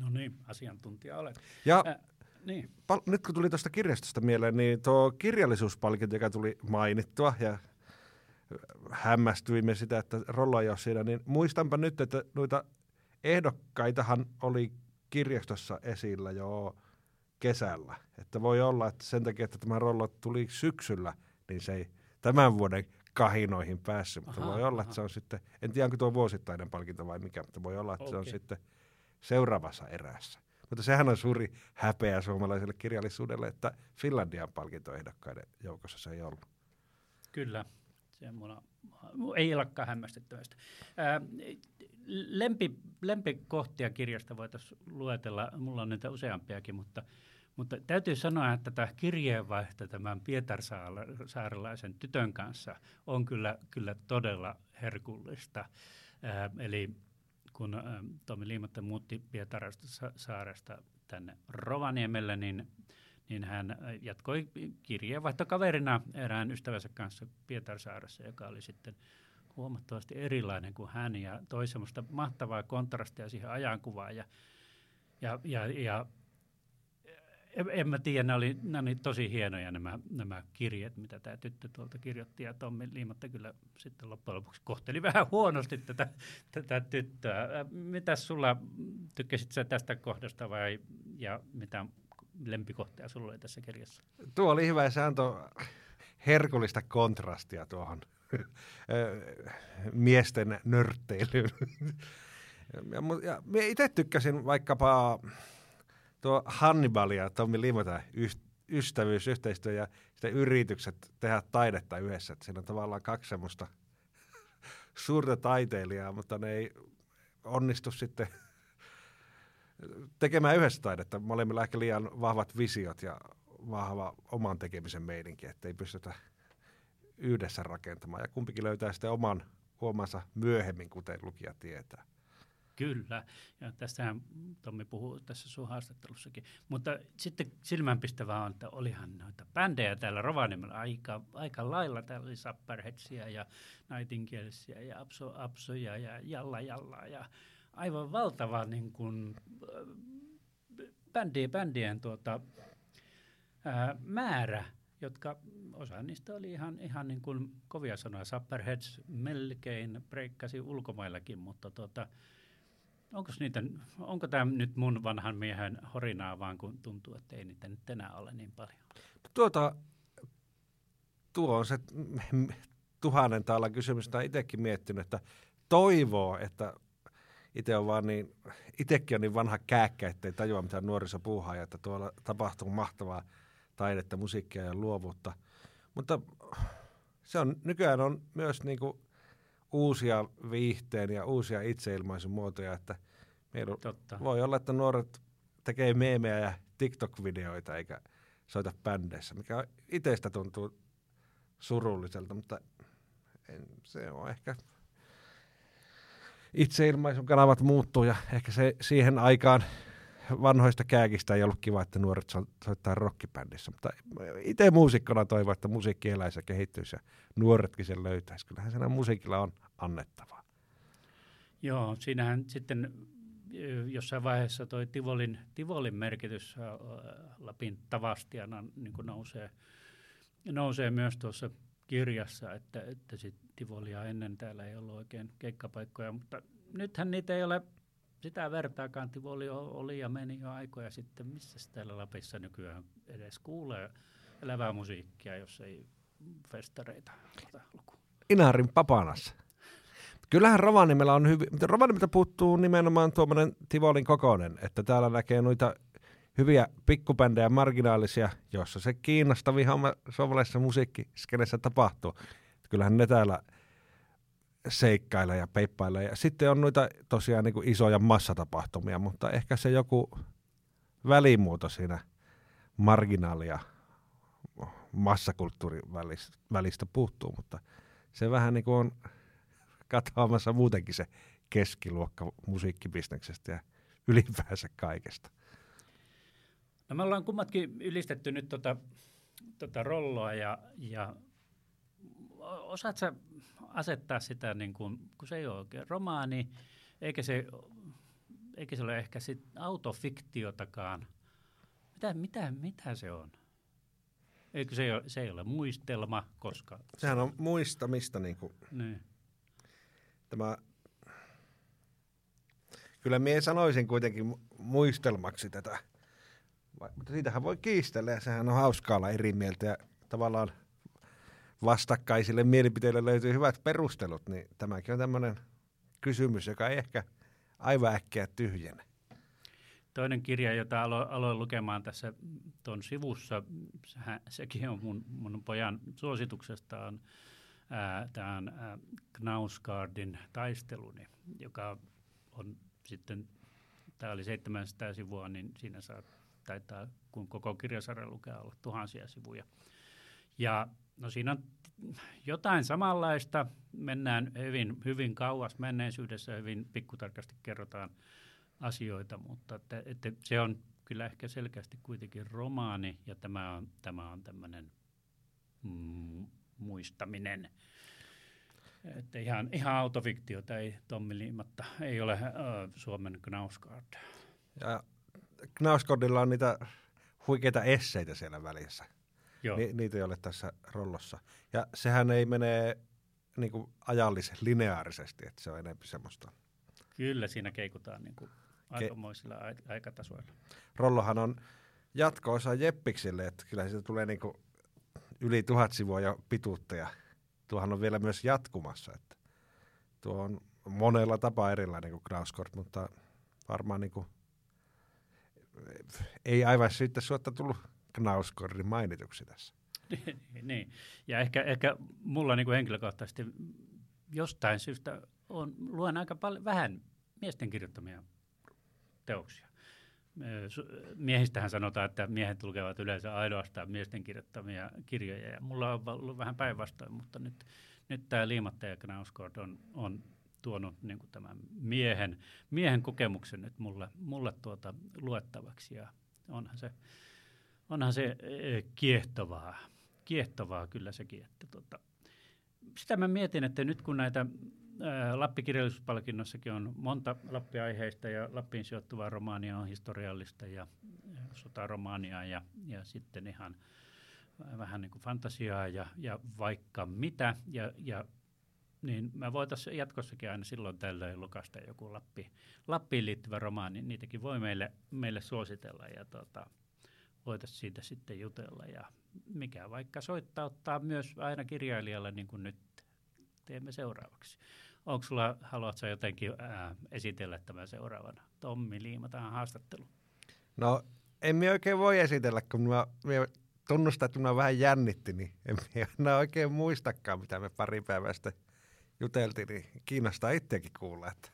No niin, asiantuntija olet. Ja Äh, niin. pal- nyt kun tuli tuosta kirjastosta mieleen, niin tuo kirjallisuuspalkinto, joka tuli mainittua ja hämmästyimme sitä, että Rolla ei ole siinä, niin muistanpa nyt, että noita ehdokkaitahan oli kirjastossa esillä jo kesällä. Että voi olla, että sen takia, että tämä Rollo tuli syksyllä, niin se ei tämän vuoden kahinoihin päässyt. Mutta Aha, voi olla, aha. että se on sitten, en tiedä onko tuo vuosittainen palkinto vai mikä, mutta voi olla, että se on sitten seuraavassa erässä. Mutta sehän on suuri häpeä suomalaiselle kirjallisuudelle, että Finlandian palkintoehdokkaiden joukossa se ei ollut. Kyllä, se mua, ei olekaan hämmästyttävästä. Lempi, lempikohtia kirjasta voitaisiin luetella, mulla on niitä useampiakin, mutta, mutta täytyy sanoa, että tämä kirjeenvaihto tämän Pietarsaarelaisen tytön kanssa on kyllä, kyllä todella herkullista. Ää, eli kun ää, Tomi Liimatta muutti Pietarsaaresta tänne Rovaniemelle, niin niin hän äh, jatkoi kirjeenvaihtokaverina erään ystävänsä kanssa Pietarsaaressa, joka oli sitten huomattavasti erilainen kuin hän ja toi semmoista mahtavaa kontrastia siihen ajankuvaan. Ja, ja, ja, ja en, mä tiedä, nämä oli, nämä oli tosi hienoja nämä, nämä kirjeet, mitä tämä tyttö tuolta kirjoitti. Ja Tommi Liimatta kyllä sitten loppujen lopuksi kohteli vähän huonosti tätä, tätä tyttöä. Mitäs sulla, tykkäsit sä tästä kohdasta vai ja mitä lempikohtia sulla oli tässä kirjassa? Tuo oli hyvä ja se antoi herkullista kontrastia tuohon miesten nörtteilyyn. ja, ja minä itse tykkäsin vaikkapa tuo Hannibal ja Tommi Limota yst- ystävyys, yhteistyö ja sitten yritykset tehdä taidetta yhdessä. Että siinä on tavallaan kaksi semmoista suurta taiteilijaa, mutta ne ei onnistu sitten tekemään yhdessä taidetta. Molemmilla ehkä liian vahvat visiot ja vahva oman tekemisen meininki, että ei pystytä yhdessä rakentamaan. Ja kumpikin löytää sitten oman huomansa myöhemmin, kuten lukija tietää. Kyllä, ja tästähän Tommi puhuu tässä sun haastattelussakin. Mutta sitten silmänpistävää on, että olihan noita bändejä täällä Rovaniemellä aika, aika lailla. Täällä oli Sapperhetsia ja Nightingalesia ja Apso, Apsoja ja Jalla Jalla ja aivan valtava niin kuin, äh, bändien, bändien tuota, ää, määrä, jotka osa niistä oli ihan, ihan niin kuin kovia sanoja. Supperheads melkein breikkasi ulkomaillakin, mutta tuota, onko, niitä, onko tämä nyt mun vanhan miehen horinaa vaan, kun tuntuu, että ei niitä nyt enää ole niin paljon? Tuota, tuo on se tuhannen taalan kysymys, jota itsekin miettinyt, että toivoo, että itse on vaan niin, itsekin on niin vanha kääkkä, ettei tajua mitä nuoriso puuhaa, ja että tuolla tapahtuu mahtavaa taidetta, musiikkia ja luovuutta. Mutta se on, nykyään on myös niinku uusia viihteen ja uusia itseilmaisumuotoja, että meillä Totta. voi olla, että nuoret tekee meemejä ja TikTok-videoita eikä soita bändeissä, mikä itsestä tuntuu surulliselta, mutta en, se on ehkä itseilmaisun kanavat muuttuu ja ehkä se siihen aikaan vanhoista kääkistä ei ollut kiva, että nuoret so- soittaa rockibändissä, mutta itse muusikkona toivon, että musiikki eläisi ja kehittyisi ja nuoretkin sen löytäisi. Kyllähän siinä musiikilla on annettavaa. Joo, siinähän sitten jossain vaiheessa toi Tivolin, Tivolin merkitys Lapin tavastiana niin nousee, nousee myös tuossa kirjassa, että, että sit Tivolia ennen täällä ei ollut oikein keikkapaikkoja, mutta nythän niitä ei ole sitä vertaakaan. Tivoli o- oli ja meni jo aikoja sitten. Missä täällä Lapissa nykyään edes kuulee elävää musiikkia, jos ei festareita ota lukuun? Inarin papanassa. Kyllähän Rovaniemellä on hyvin, Rovaniemeltä puuttuu nimenomaan tuommoinen Tivolin kokoinen, että täällä näkee noita hyviä pikkubändejä, marginaalisia, joissa se kiinnostavin homma suomalaisessa musiikkiskenessä tapahtuu. Kyllähän ne täällä seikkailee ja peippailee. Ja sitten on noita tosiaan niin kuin isoja massatapahtumia, mutta ehkä se joku välimuoto siinä marginaalia massakulttuurin välistä, välistä puuttuu, mutta se vähän niin kuin on katoamassa muutenkin se keskiluokka musiikkibisneksestä ja ylipäänsä kaikesta. No me ollaan kummatkin ylistetty nyt tota, tota rolloa ja, ja osaat sä asettaa sitä, niin kuin, kun se ei ole oikein romaani, eikä se, eikä se ole ehkä sit autofiktiotakaan. Mitä, mitä, mitä se on? Eikö se, ei ole, se ei ole muistelma, koska... Sehän on muistamista niin kuin Niin. tämä... Kyllä minä sanoisin kuitenkin mu- muistelmaksi tätä. Mutta siitähän voi kiistellä ja sehän on hauskaa olla eri mieltä ja tavallaan vastakkaisille mielipiteille löytyy hyvät perustelut, niin tämäkin on tämmöinen kysymys, joka ei ehkä aivan äkkiä tyhjene. Toinen kirja, jota alo, aloin lukemaan tässä tuon sivussa, sehän, sekin on mun, mun pojan suosituksesta, on tämä Knausgaardin taisteluni, joka on sitten, tämä oli 700 sivua, niin siinä saa, taitaa, kun koko kirjasarja lukee, olla tuhansia sivuja. Ja no siinä on jotain samanlaista, mennään hyvin, hyvin kauas menneisyydessä, hyvin pikkutarkasti kerrotaan asioita, mutta että, että se on kyllä ehkä selkeästi kuitenkin romaani ja tämä on, tämä on tämmöinen mm, muistaminen. Että ihan, ihan autofiktiota ei Tommi Liimatta, ei ole äh, Suomen Knausgaard. Ja Knausgårdilla on niitä huikeita esseitä siellä välissä. Joo, Ni, niitä ei ole tässä rollossa. Ja sehän ei mene niin kuin ajallisen lineaarisesti, että se on enemmän semmoista. kyllä siinä keikutaan niin kuin aikamoisilla ai- aikatasoilla. Rollohan on jatko-osa Jeppiksille, että kyllä siitä tulee niin kuin yli tuhat sivua jo pituutta ja tuohan on vielä myös jatkumassa. Että tuo on monella tapaa erilainen kuin Knausgård, mutta varmaan niin kuin, ei aivan siitä suotta tullut Knausgårdin mainituksi tässä. niin. Ja ehkä, ehkä mulla niin kuin henkilökohtaisesti jostain syystä on, luen aika paljon, vähän miesten kirjoittamia teoksia. Miehistähän sanotaan, että miehet lukevat yleensä ainoastaan miesten kirjoittamia kirjoja, ja mulla on ollut vähän päinvastoin, mutta nyt, nyt tämä Liimatta ja Knausgård on, on tuonut niin kuin tämän miehen, miehen kokemuksen nyt mulle, mulle tuota luettavaksi, ja onhan se, onhan se eh, kiehtovaa, kiehtovaa kyllä sekin, että tota, sitä mä mietin, että nyt kun näitä Lappi-kirjallisuuspalkinnossakin on monta Lappi-aiheista ja Lappiin sijoittuvaa romaania on historiallista ja, ja sotaromaania ja, ja sitten ihan vähän niin kuin fantasiaa ja, ja vaikka mitä. Ja, ja niin mä voitaisiin jatkossakin aina silloin tällöin lukasta joku Lappi, Lappiin liittyvä romaani. Niitäkin voi meille, meille suositella ja tota, voitaisiin siitä sitten jutella. Ja mikä vaikka soittauttaa myös aina kirjailijalle niin kuin nyt teemme seuraavaksi. Onko sulla, haluatko jotenkin ää, esitellä tämän seuraavana? Tommi Liima tähän haastattelu. No, en minä oikein voi esitellä, kun minä, minä tunnustan, että minä vähän jännitti, niin en minä oikein muistakaan, mitä me pari päivää sitten juteltiin, niin kiinnostaa itseäkin kuulla, että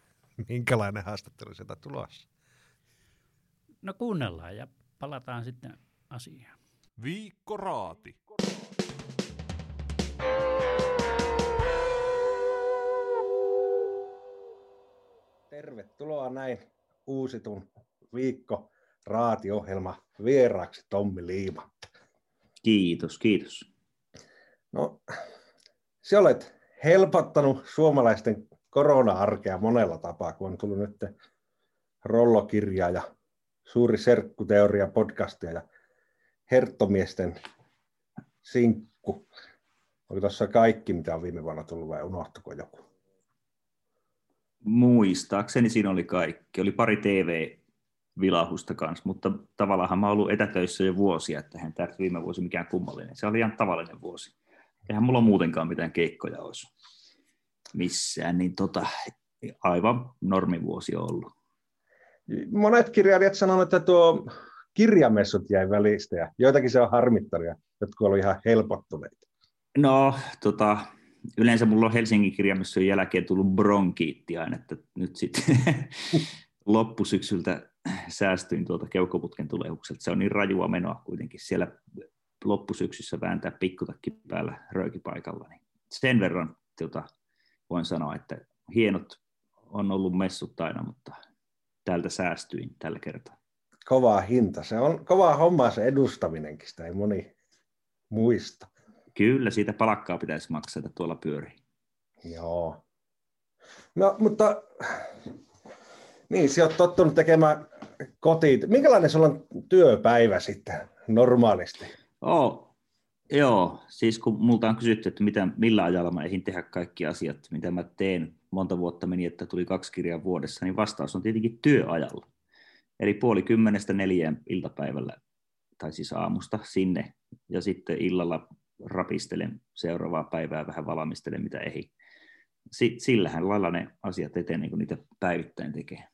minkälainen haastattelu sieltä tulossa. No kuunnellaan ja palataan sitten asiaan. Viikko Raati. Tervetuloa näin uusitun viikko raatiohjelma vieraaksi Tommi Liima. Kiitos, kiitos. No, sä olet helpottanut suomalaisten korona-arkea monella tapaa, kun on tullut nyt rollokirja ja suuri serkkuteoria podcastia ja herttomiesten sinkku. Onko tuossa kaikki, mitä on viime vuonna tullut vai unohtuko joku? Muistaakseni siinä oli kaikki. Oli pari TV-vilahusta kanssa, mutta tavallaan mä oon ollut etätöissä jo vuosia, että hän tämä viime vuosi mikään kummallinen. Se oli ihan tavallinen vuosi. Eihän mulla muutenkaan mitään keikkoja olisi missään, niin tota, aivan normivuosi on ollut. Monet kirjailijat sanovat, että tuo kirjamessut jäi välistä ja joitakin se on harmittanut ja jotkut olivat ihan helpottuneita. No, tota, yleensä mulla on Helsingin kirjamessujen jälkeen tullut bronkiitti aina, että nyt sitten loppusyksyltä säästyin tuolta keukoputken tulehukselta. Se on niin rajua menoa kuitenkin siellä loppusyksyssä vääntää pikkutakki päällä röökipaikalla. Niin sen verran tota, voin sanoa, että hienot on ollut messut aina, mutta täältä säästyin tällä kertaa. Kovaa hinta. Se on kovaa hommaa se edustaminenkin, sitä ei moni muista. Kyllä, siitä palakkaa pitäisi maksaa, että tuolla pyörii. Joo. No, mutta niin, sinä olet tottunut tekemään kotiin. Minkälainen sulla on työpäivä sitten normaalisti? Oh, joo, siis kun multa on kysytty, että mitä, millä ajalla mä eihin tehdä kaikki asiat, mitä mä teen, monta vuotta meni, että tuli kaksi kirjaa vuodessa, niin vastaus on tietenkin työajalla. Eli puoli kymmenestä neljään iltapäivällä, tai siis aamusta sinne, ja sitten illalla rapistelen seuraavaa päivää, vähän valmistelen mitä ei. Sillähän lailla ne asiat etenee, kun niitä päivittäin tekee.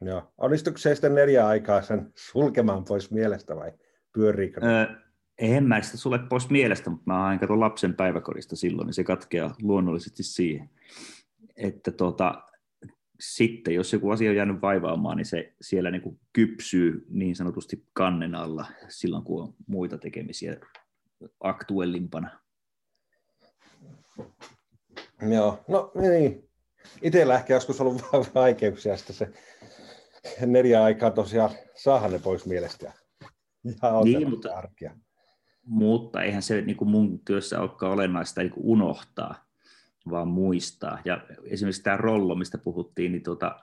Joo. Onnistuiko se sitten neljä aikaa sen sulkemaan pois mielestä vai pyöriikö? Öö, en mä sitä sulle pois mielestä, mutta mä aina katson lapsen päiväkodista silloin, niin se katkeaa luonnollisesti siihen. Että tota, sitten, jos joku asia on jäänyt vaivaamaan, niin se siellä niin kuin kypsyy niin sanotusti kannen alla silloin, kun on muita tekemisiä aktuellimpana. Joo, no niin. Itsellä ehkä joskus ollut vaikeuksia sitten se neljä aikaa tosiaan saahan ne pois mielestä ja niin, mutta, arkia. mutta eihän se niin kuin mun työssä olekaan olennaista niin kuin unohtaa, vaan muistaa. Ja esimerkiksi tämä rollo, mistä puhuttiin, niin tuota,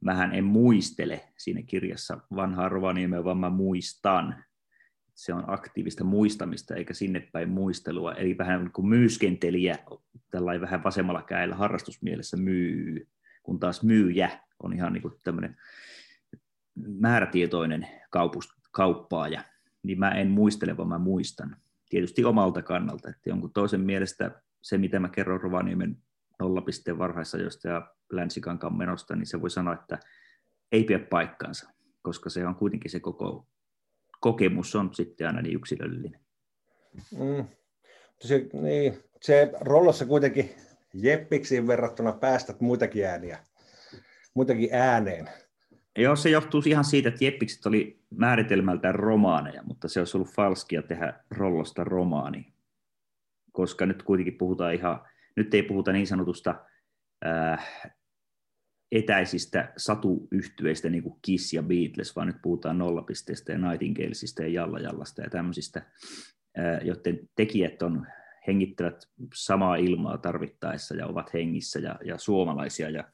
mähän en muistele siinä kirjassa vanhaa Rovaniemeä, vaan mä muistan se on aktiivista muistamista eikä sinne päin muistelua, eli vähän niin kuin myyskentelijä tällainen vähän vasemmalla käellä harrastusmielessä myy, kun taas myyjä on ihan niin kuin tämmöinen määrätietoinen kaupust, kauppaaja, niin mä en muistele, vaan mä muistan. Tietysti omalta kannalta, että jonkun toisen mielestä se, mitä mä kerron Rovaniemen nollapisteen varhaisajoista ja Länsikankaan menosta, niin se voi sanoa, että ei pidä paikkaansa, koska se on kuitenkin se koko kokemus on sitten aina niin yksilöllinen. Mm. Se, niin, se rollossa kuitenkin jeppiksiin verrattuna päästät muitakin ääniä, muitakin ääneen. Joo, se johtuu ihan siitä, että jeppikset oli määritelmältään romaaneja, mutta se olisi ollut falskia tehdä rollosta romaani, koska nyt kuitenkin puhutaan ihan, nyt ei puhuta niin sanotusta äh, etäisistä satuyhtyeistä, niin kuin Kiss ja Beatles, vaan nyt puhutaan nollapisteistä ja Nightingalesista ja Jallajallasta ja tämmöisistä, joiden tekijät on hengittävät samaa ilmaa tarvittaessa ja ovat hengissä ja, ja suomalaisia. Ja,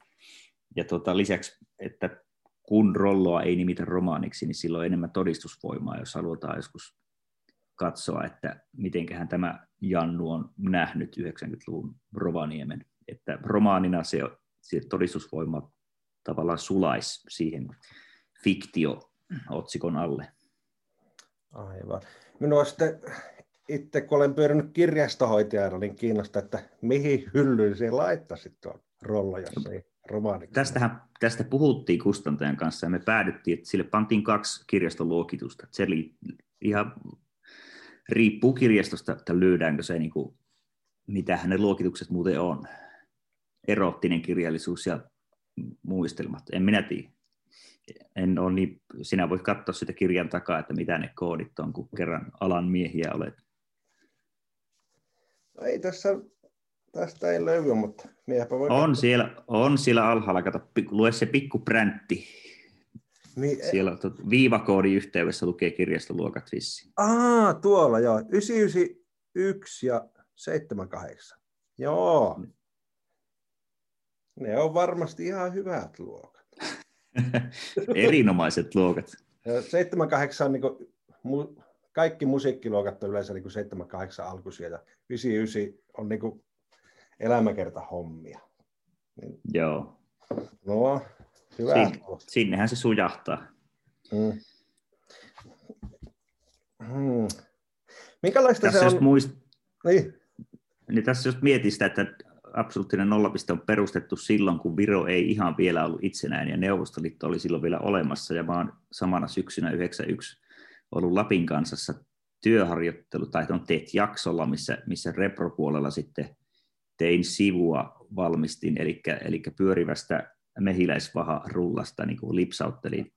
ja tota, lisäksi, että kun rolloa ei nimitä romaaniksi, niin silloin on enemmän todistusvoimaa, jos halutaan joskus katsoa, että mitenköhän tämä Jannu on nähnyt 90-luvun Rovaniemen. Että romaanina se se todistusvoima tavallaan sulaisi siihen fiktio-otsikon alle. Aivan. Minua sitten itse, kun olen pyörinyt kirjastohoitajana, niin kiinnostaa, että mihin hyllyyn se laittaisit tuon rollo, jos ei romaani. Tästähän, tästä puhuttiin kustantajan kanssa ja me päädyttiin, että sille pantiin kaksi kirjastoluokitusta. Se oli ihan riippuu kirjastosta, että löydäänkö se, niin kuin, mitä hänen luokitukset muuten on erottinen kirjallisuus ja muistelmat. En minä tiedä. En ole niin, sinä voit katsoa sitä kirjan takaa, että mitä ne koodit on, kun kerran alan miehiä olet. No ei tässä, tästä ei löydy, mutta miehäpä voi On siellä, on siellä alhaalla, kato, lue se pikku präntti. Niin, e- Siellä tot, viivakoodin yhteydessä lukee kirjastoluokat vissiin. Aa, tuolla joo. 991 ja 78. Joo. Mm. Ne on varmasti ihan hyvät luokat. Erinomaiset luokat. 78 on niin kuin, mu, kaikki musiikkiluokat on yleensä niin kuin 78 alkuisia ja 99 on niin kuin elämäkerta hommia. Niin, Joo. No, hyvä. Sin, sinnehän se sujahtaa. Hmm. Hmm. Minkälaista tässä se on? Jos muist... niin. niin tässä jos mietit sitä, että absoluuttinen nollapiste on perustettu silloin, kun Viro ei ihan vielä ollut itsenäinen ja Neuvostoliitto oli silloin vielä olemassa. Ja mä oon samana syksynä 91 ollut Lapin kansassa työharjoittelu, tai on teet jaksolla, missä, missä repropuolella sitten tein sivua, valmistin, eli, eli pyörivästä mehiläisvaha rullasta niin kuin lipsauttelin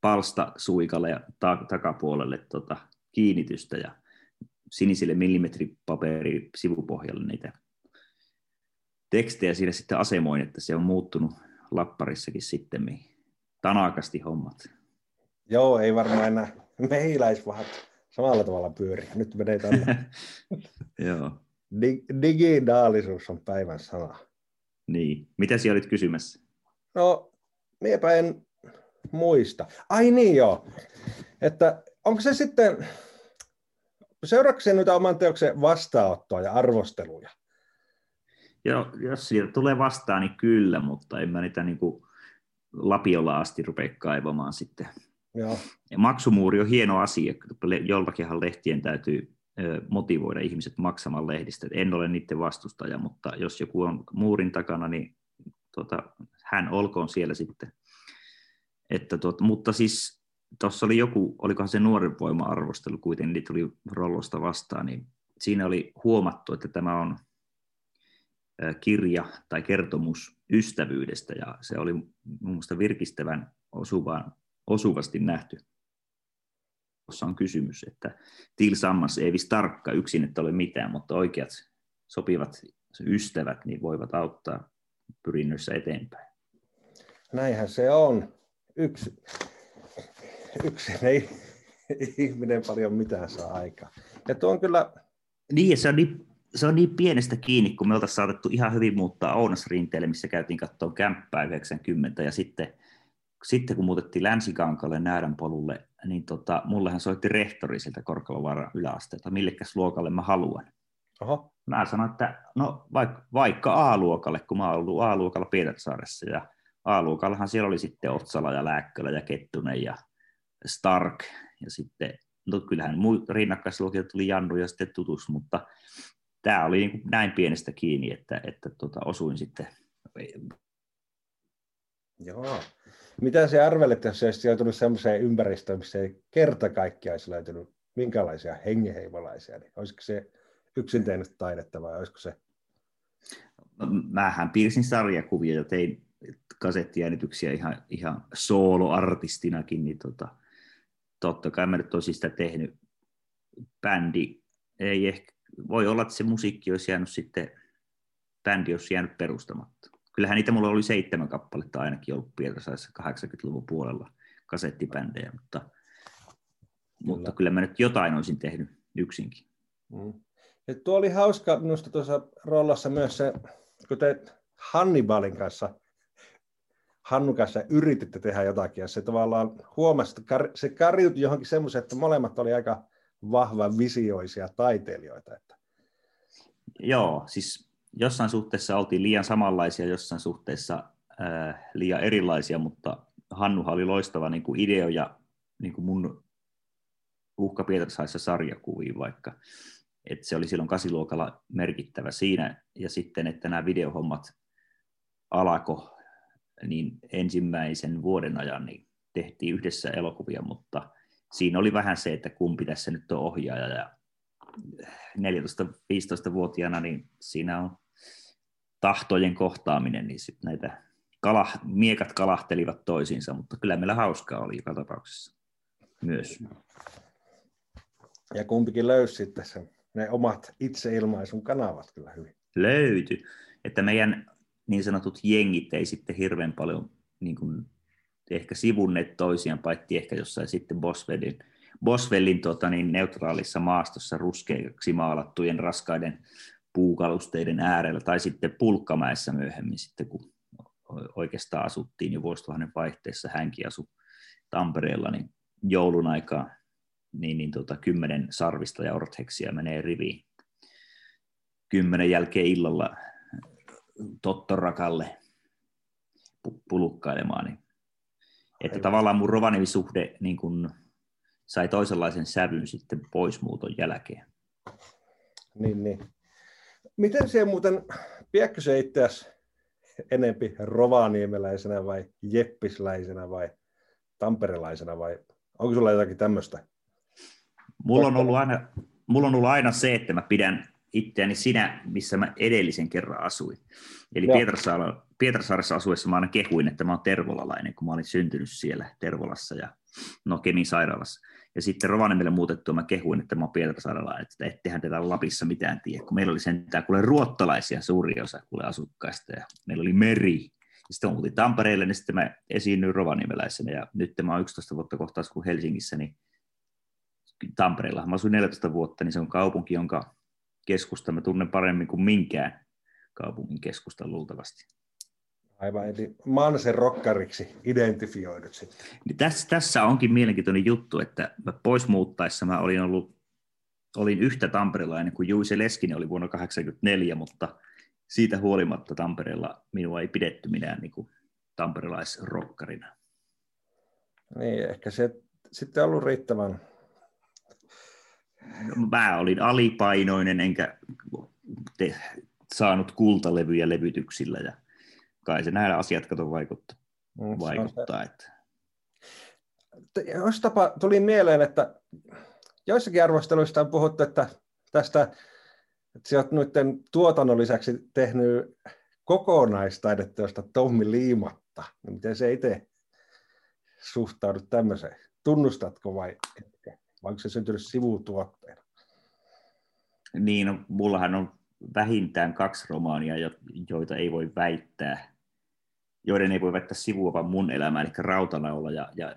palsta suikalle ja ta- takapuolelle tota, kiinnitystä ja sinisille millimetripaperi sivupohjalle niitä tekstejä siinä sitten asemoin, että se on muuttunut lapparissakin sitten tanakasti hommat. Joo, ei varmaan enää mehiläisvahat samalla tavalla pyöri. Nyt menee tänne. Joo. Dig- digitaalisuus on päivän sana. Niin. Mitä siellä olit kysymässä? No, miepä en muista. Ai niin joo. Että onko se sitten, seuraako se nyt oman teoksen vastaanottoa ja arvosteluja? Joo, jos sieltä tulee vastaan, niin kyllä, mutta en mä niitä niin kuin lapiolla asti rupea kaivamaan sitten. Joo. Ja maksumuuri on hieno asia, joltakinhan lehtien täytyy motivoida ihmiset maksamaan lehdistä. En ole niiden vastustaja, mutta jos joku on muurin takana, niin tota, hän olkoon siellä sitten. Että tuot, mutta siis tuossa oli joku, olikohan se nuoren voima-arvostelu kuitenkin, niin tuli Rollosta vastaan, niin siinä oli huomattu, että tämä on kirja tai kertomus ystävyydestä, ja se oli mun virkistävän osuvaan, osuvasti nähty. Tuossa on kysymys, että tilsammas ei vis tarkka yksin, että ole mitään, mutta oikeat sopivat ystävät niin voivat auttaa pyrinnöissä eteenpäin. Näinhän se on. Yksi, yksin ei ihminen paljon mitään saa aikaa. Ja tuo on kyllä... Niin, se on niin se on niin pienestä kiinni, kun me oltaisiin saatettu ihan hyvin muuttaa Ounasrinteelle, missä käytiin katsoa kämppää 90, ja sitten, sitten kun muutettiin Länsikankalle Näädän polulle, niin tota, mullehan soitti rehtori sieltä Korkelovaaran yläasteelta, millekäs luokalle mä haluan. Oho. Mä sanoin, että no vaikka, vaikka A-luokalle, kun mä oon ollut A-luokalla Pietarsaaressa, ja A-luokallahan siellä oli sitten Otsala ja Lääkkölä ja Kettunen ja Stark, ja sitten, no kyllähän rinnakkaisluokilta tuli Jannu ja sitten Tutus, mutta tämä oli niin näin pienestä kiinni, että, että tota, osuin sitten. Joo. Mitä se arvelet, jos olisi joutunut sellaiseen ympäristöön, missä ei kerta kaikkiaan olisi löytynyt minkälaisia hengenheimolaisia, niin olisiko se yksin tehnyt taidetta vai olisiko se? Mähän piirsin sarjakuvia ja tein kasettiäänityksiä ihan, ihan soloartistinakin, niin tota, totta kai mä nyt olisin sitä tehnyt. Bändi ei ehkä voi olla, että se musiikki olisi jäänyt sitten, bändi olisi jäänyt perustamatta. Kyllähän niitä mulla oli seitsemän kappaletta ainakin ollut Pietarsaissa 80-luvun puolella kasettibändejä, mutta kyllä. mutta kyllä mä nyt jotain olisin tehnyt yksinkin. Mm. Ja tuo oli hauska minusta tuossa rollassa myös se, kun te Hannibalin kanssa, Hannu kanssa yrititte tehdä jotakin, ja se tavallaan huomasi, että se karjutui johonkin semmoisen, että molemmat oli aika vahvan visioisia taiteilijoita. Että... Joo, siis jossain suhteessa oltiin liian samanlaisia, jossain suhteessa äh, liian erilaisia, mutta Hannuhan oli loistava niin kuin ideo ja niin kuin mun Uhka Pietarsaissa sarjakuviin vaikka. että se oli silloin kasiluokalla merkittävä siinä, ja sitten, että nämä videohommat alako niin ensimmäisen vuoden ajan niin tehtiin yhdessä elokuvia, mutta siinä oli vähän se, että kumpi tässä nyt on ohjaaja. Ja 14-15-vuotiaana niin siinä on tahtojen kohtaaminen, niin sitten näitä kala, miekat kalahtelivat toisiinsa, mutta kyllä meillä hauskaa oli joka tapauksessa myös. Ja kumpikin löysi sitten sen, ne omat itseilmaisun kanavat kyllä hyvin. Löytyi, että meidän niin sanotut jengit ei sitten hirveän paljon niin kuin ehkä sivunneet toisiaan, paitsi ehkä jossain sitten Boswellin, Boswellin tota, niin, neutraalissa maastossa ruskeiksi maalattujen raskaiden puukalusteiden äärellä, tai sitten Pulkkamäessä myöhemmin sitten, kun oikeastaan asuttiin jo vuosituhannen vaihteessa, hänkin asui Tampereella, niin joulun aikaa niin, niin tota, kymmenen sarvista ja ortheksia menee riviin. Kymmenen jälkeen illalla Tottorakalle pulukkailemaan. Niin. Että Aivan. tavallaan mun Rovaniemi-suhde niin kun sai toisenlaisen sävyn sitten poismuuton jälkeen. Niin, niin. Miten se muuten, pidätkö se itseäsi enempi rovaniemeläisenä vai jeppisläisenä vai tamperelaisena vai onko sulla jotakin tämmöistä? Mulla on, ollut aina, mulla on ollut aina se, että mä pidän itseäni sinä, missä mä edellisen kerran asuin. Eli Pietarsaaressa, Pietarsaaressa asuessa mä aina kehuin, että mä oon tervolalainen, kun mä olin syntynyt siellä Tervolassa ja no Kemin sairaalassa. Ja sitten Rovaniemelle muutettua mä kehuin, että mä oon Pietarsaarelainen, että ettehän tätä Lapissa mitään tiedä, kun meillä oli sentään kuule ruottalaisia suuri osa kuule asukkaista ja meillä oli meri. Ja sitten mä muutin Tampereelle, niin sitten mä esiinnyin rovaniemeläisenä ja nyt mä oon 11 vuotta kohtaus kuin Helsingissä, niin Tampereella. Mä asuin 14 vuotta, niin se on kaupunki, jonka keskusta mä tunnen paremmin kuin minkään kaupungin keskustan luultavasti. Aivan, eli Mansen rokkariksi identifioidut sitten. Niin tässä, tässä onkin mielenkiintoinen juttu, että mä pois muuttaessa mä olin ollut olin yhtä tamperelainen kuin Juise Leskinen oli vuonna 1984, mutta siitä huolimatta Tampereella minua ei pidetty minään niin kuin tamperelaisrokkarina. Niin, ehkä se sitten ollut riittävän mä olin alipainoinen enkä te, saanut kultalevyjä levytyksillä ja kai se näillä asiat kato vaikuttaa. Mm, vaikuttaa että... Jos tapa, tuli mieleen, että joissakin arvosteluissa on puhuttu, että tästä, että sä oot noiden tuotannon lisäksi tehnyt kokonaistaideteosta Tommi Liimatta. Niin miten se itse suhtaudut tämmöiseen? Tunnustatko vai etkä? vai onko se syntynyt sivutuotteena? Niin, no, mullahan on vähintään kaksi romaania, joita ei voi väittää, joiden ei voi väittää sivuavan mun elämää, eli Rautanaula ja, ja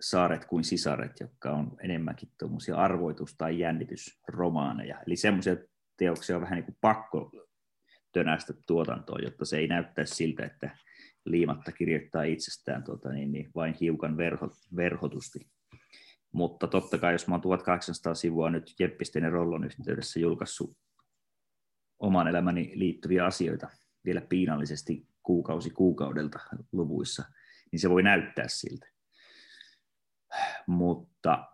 Saaret kuin sisaret, jotka on enemmänkin tuommoisia arvoitus- tai jännitysromaaneja. Eli semmoisia teoksia on vähän niin kuin pakko tönästä tuotantoon, jotta se ei näyttäisi siltä, että liimatta kirjoittaa itsestään tuota, niin, niin vain hiukan verho, verhotusti. Mutta totta kai, jos mä oon 1800 sivua nyt Jeppisten ja Rollon yhteydessä julkaissut oman elämäni liittyviä asioita vielä piinallisesti kuukausi kuukaudelta luvuissa, niin se voi näyttää siltä. Mutta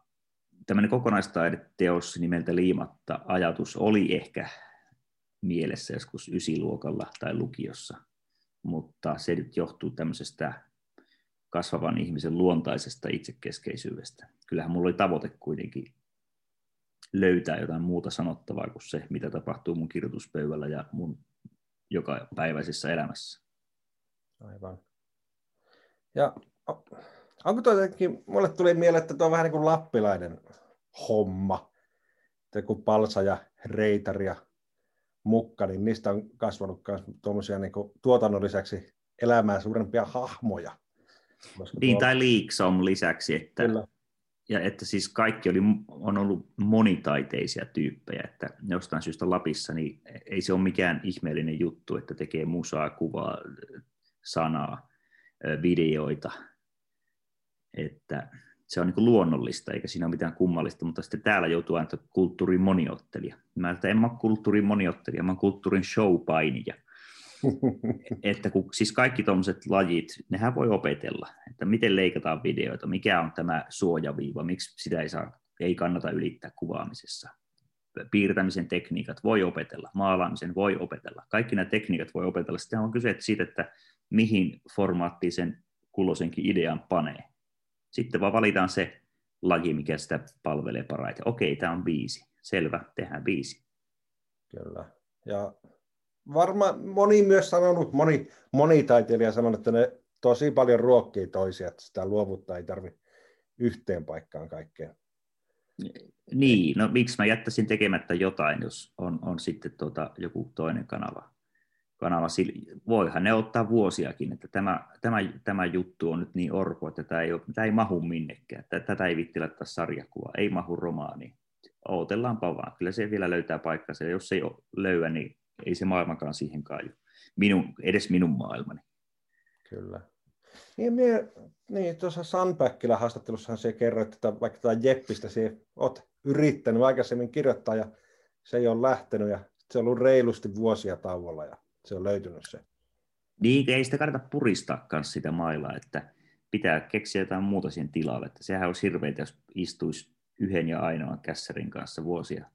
tämmöinen kokonaistaideteos nimeltä Liimatta ajatus oli ehkä mielessä joskus ysiluokalla tai lukiossa, mutta se nyt johtuu tämmöisestä kasvavan ihmisen luontaisesta itsekeskeisyydestä. Kyllähän mulla oli tavoite kuitenkin löytää jotain muuta sanottavaa kuin se, mitä tapahtuu mun kirjoituspöydällä ja mun joka päiväisessä elämässä. Aivan. Ja onko tuo jotenkin, mulle tuli mieleen, että tuo on vähän niin kuin lappilainen homma, että kun Palsa ja Reitari ja Mukka, niin niistä on kasvanut myös tuommoisia niin tuotannon lisäksi elämää suurempia hahmoja. Niin, tuo... tai Leaksom lisäksi, että, Kyllä. ja että siis kaikki oli, on ollut monitaiteisia tyyppejä, että jostain syystä Lapissa, niin ei se ole mikään ihmeellinen juttu, että tekee musaa, kuvaa, sanaa, videoita, että se on niin luonnollista, eikä siinä ole mitään kummallista, mutta sitten täällä joutuu aina kulttuurin moniottelija. Mä en ole kulttuurin moniottelija, mä oon kulttuurin showpainija että kun, siis kaikki tuommoiset lajit, nehän voi opetella, että miten leikataan videoita, mikä on tämä suojaviiva, miksi sitä ei, saa, ei kannata ylittää kuvaamisessa. Piirtämisen tekniikat voi opetella, maalaamisen voi opetella, kaikki nämä tekniikat voi opetella. Sitten on kyse siitä, että mihin formaattiin sen kulloisenkin idean panee. Sitten vaan valitaan se laji, mikä sitä palvelee parhaiten. Okei, tämä on viisi. Selvä, tehdään viisi. Kyllä. Ja varmaan moni myös sanonut, moni, moni taiteilija sanonut, että ne tosi paljon ruokkii toisia, että sitä luovuttaa ei tarvitse yhteen paikkaan kaikkeen. Niin, no miksi mä jättäisin tekemättä jotain, jos on, on sitten tuota, joku toinen kanava. kanava. Voihan ne ottaa vuosiakin, että tämä, tämä, tämä juttu on nyt niin orpo, että tämä ei, ole, tämä ei mahu minnekään. Tätä ei vitti laittaa sarjakuvaa, ei mahu romaani. Ootellaanpa vaan, kyllä se vielä löytää paikkansa. Ja jos se ei löyä, niin ei se maailmakaan siihen kaiju. Minun, edes minun maailmani. Kyllä. Niin, mie, niin tuossa Sunbackilla haastattelussahan se kerroit, että vaikka tämä Jeppistä se olet yrittänyt aikaisemmin kirjoittaa ja se ei ole lähtenyt ja se on ollut reilusti vuosia tauolla ja se on löytynyt se. Niin, ei sitä kannata puristaa sitä mailaa, että pitää keksiä jotain muuta siihen tilalle. Että sehän olisi hirveitä, jos istuisi yhden ja ainoan kässärin kanssa vuosia.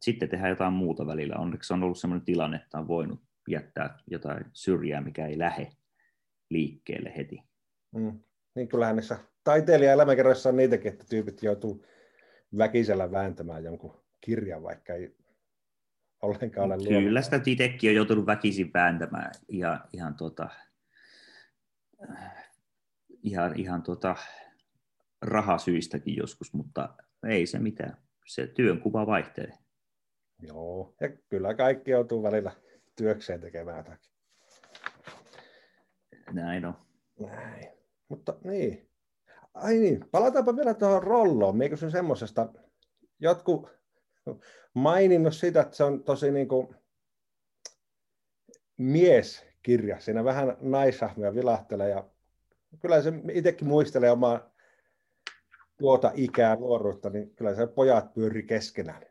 Sitten tehdään jotain muuta välillä. Onneksi on ollut sellainen tilanne, että on voinut jättää jotain syrjää, mikä ei lähde liikkeelle heti. Mm. Niin kyllähän näissä taiteilija-elämäkerroissa on niitäkin, että tyypit joutuu väkisellä vääntämään jonkun kirjan, vaikka ei ollenkaan ole Kyllä sitä itsekin on joutunut väkisin vääntämään ihan, ihan, tota, ihan, ihan tota, rahasyistäkin joskus, mutta ei se mitään. Se työnkuva vaihtelee. Joo, ja kyllä kaikki joutuu välillä työkseen tekemään jotakin. Näin on. Näin. Mutta niin. Ai niin, palataanpa vielä tuohon rolloon. Mie kysyn semmoisesta, jotkut maininnut sitä, että se on tosi niin kuin mieskirja. Siinä vähän naishahmoja vilahtelee ja kyllä se itsekin muistelee omaa tuota ikää nuoruutta, niin kyllä se pojat pyöri keskenään.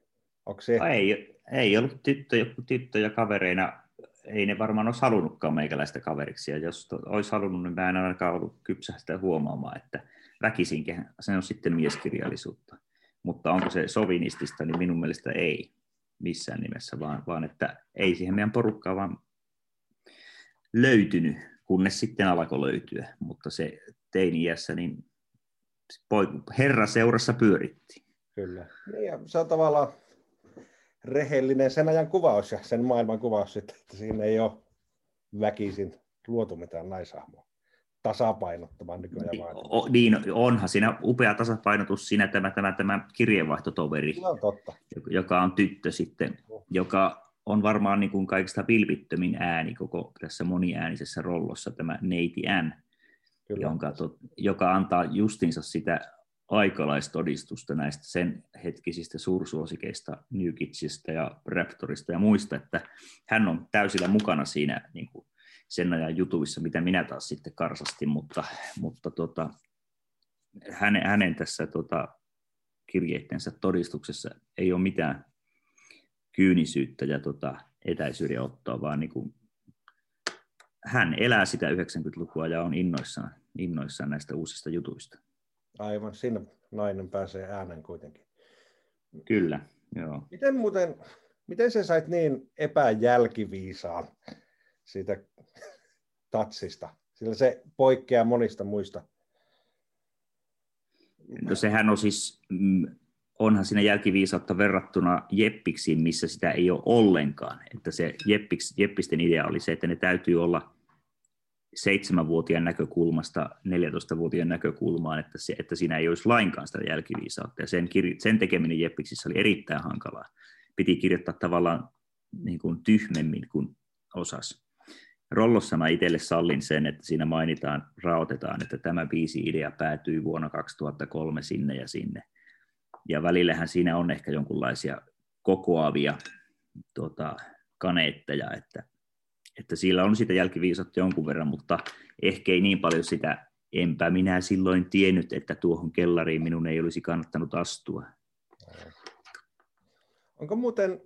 Onko se? Ei, ei ollut tyttö, tyttöjä kavereina. Ei ne varmaan olisi halunnutkaan meikäläistä kaveriksi. Ja jos olisi halunnut, niin mä en ainakaan ollut kypsä sitä huomaamaan, että väkisinkin se on sitten mieskirjallisuutta. Mutta onko se sovinistista, niin minun mielestä ei missään nimessä, vaan, vaan että ei siihen meidän porukkaan vaan löytynyt, kunnes sitten alkoi löytyä. Mutta se teini-iässä, niin herra seurassa pyöritti. Kyllä. Niin ja se on tavallaan rehellinen sen ajan kuvaus ja sen maailman kuvaus, että siinä ei ole väkisin luotu mitään naisahmoa tasapainottamaan nykyään niin, o, niin, onhan siinä upea tasapainotus siinä tämä, tämä, tämä kirjeenvaihtotoveri, no, totta. joka on tyttö sitten, joka on varmaan niin kuin kaikista vilpittömin ääni koko tässä moniäänisessä rollossa, tämä Neiti N, jonka, to, joka antaa justinsa sitä aikalaistodistusta näistä sen hetkisistä suursuosikeista, New Kidsista ja Raptorista ja muista, että hän on täysillä mukana siinä niin kuin sen ajan jutuissa, mitä minä taas sitten karsastin, mutta, mutta tota, hänen, hänen tässä tota, kirjeittensä todistuksessa ei ole mitään kyynisyyttä ja tota, etäisyyden ottoa, vaan niin kuin, hän elää sitä 90-lukua ja on innoissaan, innoissaan näistä uusista jutuista. Aivan, siinä nainen pääsee äänen kuitenkin. Kyllä, joo. Miten muuten, miten sä sait niin epäjälkiviisaan siitä tatsista, sillä se poikkeaa monista muista. No sehän on siis, mm, onhan siinä jälkiviisautta verrattuna Jeppiksiin, missä sitä ei ole ollenkaan. Että se Jeppiks, Jeppisten idea oli se, että ne täytyy olla seitsemänvuotiaan näkökulmasta 14-vuotiaan näkökulmaan, että, se, että siinä ei olisi lainkaan sitä jälkiviisautta. Ja sen, kir- sen tekeminen Jeppiksissä oli erittäin hankalaa. Piti kirjoittaa tavallaan niin kuin tyhmemmin kuin osas. Rollossa mä itselle sallin sen, että siinä mainitaan, raotetaan, että tämä biisi idea päätyi vuonna 2003 sinne ja sinne. Ja välillähän siinä on ehkä jonkunlaisia kokoavia tota, kaneetteja, että, että sillä on sitä jälkiviisattu jonkun verran, mutta ehkä ei niin paljon sitä, enpä minä silloin tiennyt, että tuohon kellariin minun ei olisi kannattanut astua. Onko muuten,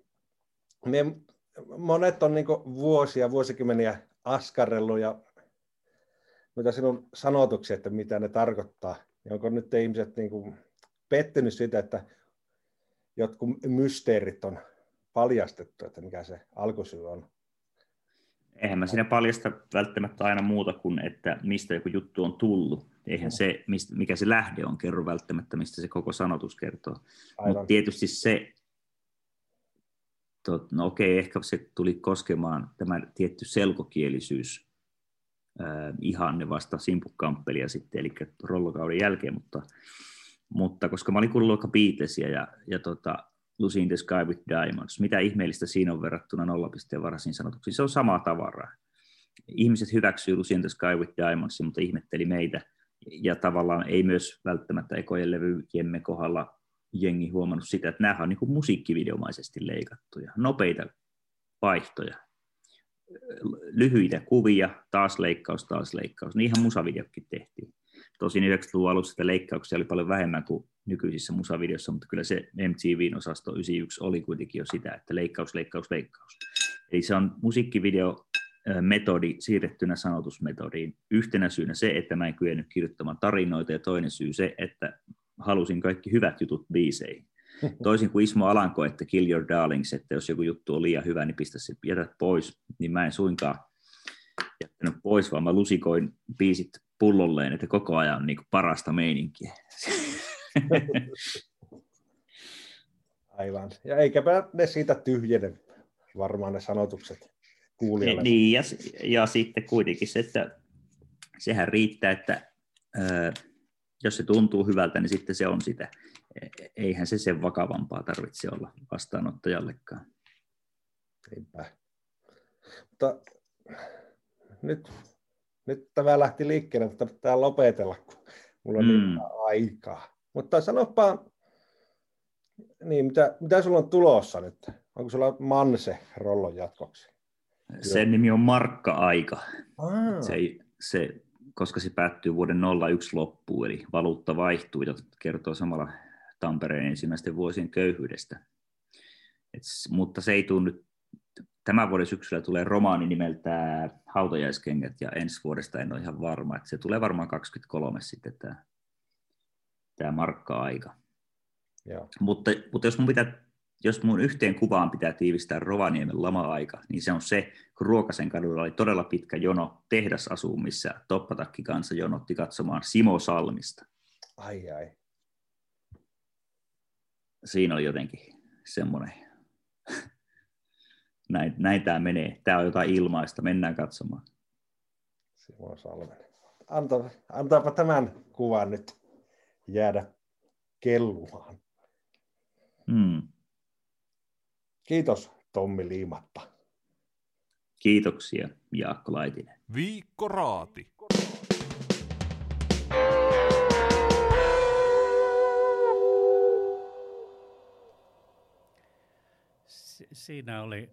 monet on niin vuosia, vuosikymmeniä askarrellut ja mitä sinun sanotuksia, että mitä ne tarkoittaa. Ja onko nyt ihmiset niin kuin pettynyt sitä, että jotkut mysteerit on paljastettu, että mikä se alkusyy on? Eihän mä siinä paljasta välttämättä aina muuta kuin, että mistä joku juttu on tullut. Eihän se, mikä se lähde on, kerro välttämättä, mistä se koko sanotus kertoo. Mutta tietysti se, tot, no okei, ehkä se tuli koskemaan tämä tietty selkokielisyys äh, ihanne vasta simpukkamppelia sitten, eli rollokauden jälkeen, mutta, mutta koska mä olin kuullut aika ja, ja tota, Lucy in the Sky with Diamonds. Mitä ihmeellistä siinä on verrattuna nollapisteen varhaisiin sanotuksiin? Se on samaa tavaraa. Ihmiset hyväksyy Lucy in the Sky with Diamonds, mutta ihmetteli meitä. Ja tavallaan ei myös välttämättä ekojen levyjemme kohdalla jengi huomannut sitä, että nämä on niin musiikkivideomaisesti leikattuja, nopeita vaihtoja, lyhyitä kuvia, taas leikkaus, taas leikkaus. Niinhän musavideokin tehtiin. Tosin 90-luvun alussa sitä leikkauksia oli paljon vähemmän kuin nykyisissä musavideossa, mutta kyllä se MTVn osasto 91 oli kuitenkin jo sitä, että leikkaus, leikkaus, leikkaus. Eli se on musiikkivideo metodi siirrettynä sanotusmetodiin. Yhtenä syynä se, että mä en kyennyt kirjoittamaan tarinoita, ja toinen syy se, että halusin kaikki hyvät jutut biiseihin. Toisin kuin Ismo Alanko, että kill your darlings, että jos joku juttu on liian hyvä, niin pistä se, jätät pois, niin mä en suinkaan jättänyt pois, vaan mä lusikoin biisit pullolleen, että koko ajan on niin kuin parasta meininkiä. Aivan. Ja eikäpä ne siitä tyhjene varmaan ne sanotukset kuulijalle. Niin, ja, ja sitten kuitenkin se, että sehän riittää, että ää, jos se tuntuu hyvältä, niin sitten se on sitä. E, eihän se sen vakavampaa tarvitse olla vastaanottajallekaan. Niinpä. Mutta nyt, nyt tämä lähti liikkeelle, mutta pitää lopetella, kun mulla on mm. niin aikaa. Mutta sanopa, niin, mitä, mitä sulla on tulossa nyt? Onko sulla Manse rollon jatkoksi? Sen nimi on Markka-aika. Se, se, koska se päättyy vuoden 01 loppuun, eli valuutta vaihtuu ja kertoo samalla Tampereen ensimmäisten vuosien köyhyydestä. Et, mutta se ei tule nyt, tämän vuoden syksyllä tulee romaani nimeltä Hautajaiskengät ja ensi vuodesta en ole ihan varma, että se tulee varmaan 23 sitten tämä, tämä Markka-aika. Joo. Mutta, mutta jos mun pitää jos mun yhteen kuvaan pitää tiivistää Rovaniemen lama-aika, niin se on se, kun Ruokasen kadulla oli todella pitkä jono tehdasasuun, missä toppatakki kanssa jonotti katsomaan Simo Salmista. Ai ai. Siinä oli jotenkin semmoinen, näin, näin tämä menee. Tämä on jotain ilmaista, mennään katsomaan. Simo Salmen. Anta, antaapa tämän kuvan nyt jäädä kellumaan. Hmm. Kiitos Tommi Liimatta. Kiitoksia Jaakko Laitinen. Viikko Raati. siinä oli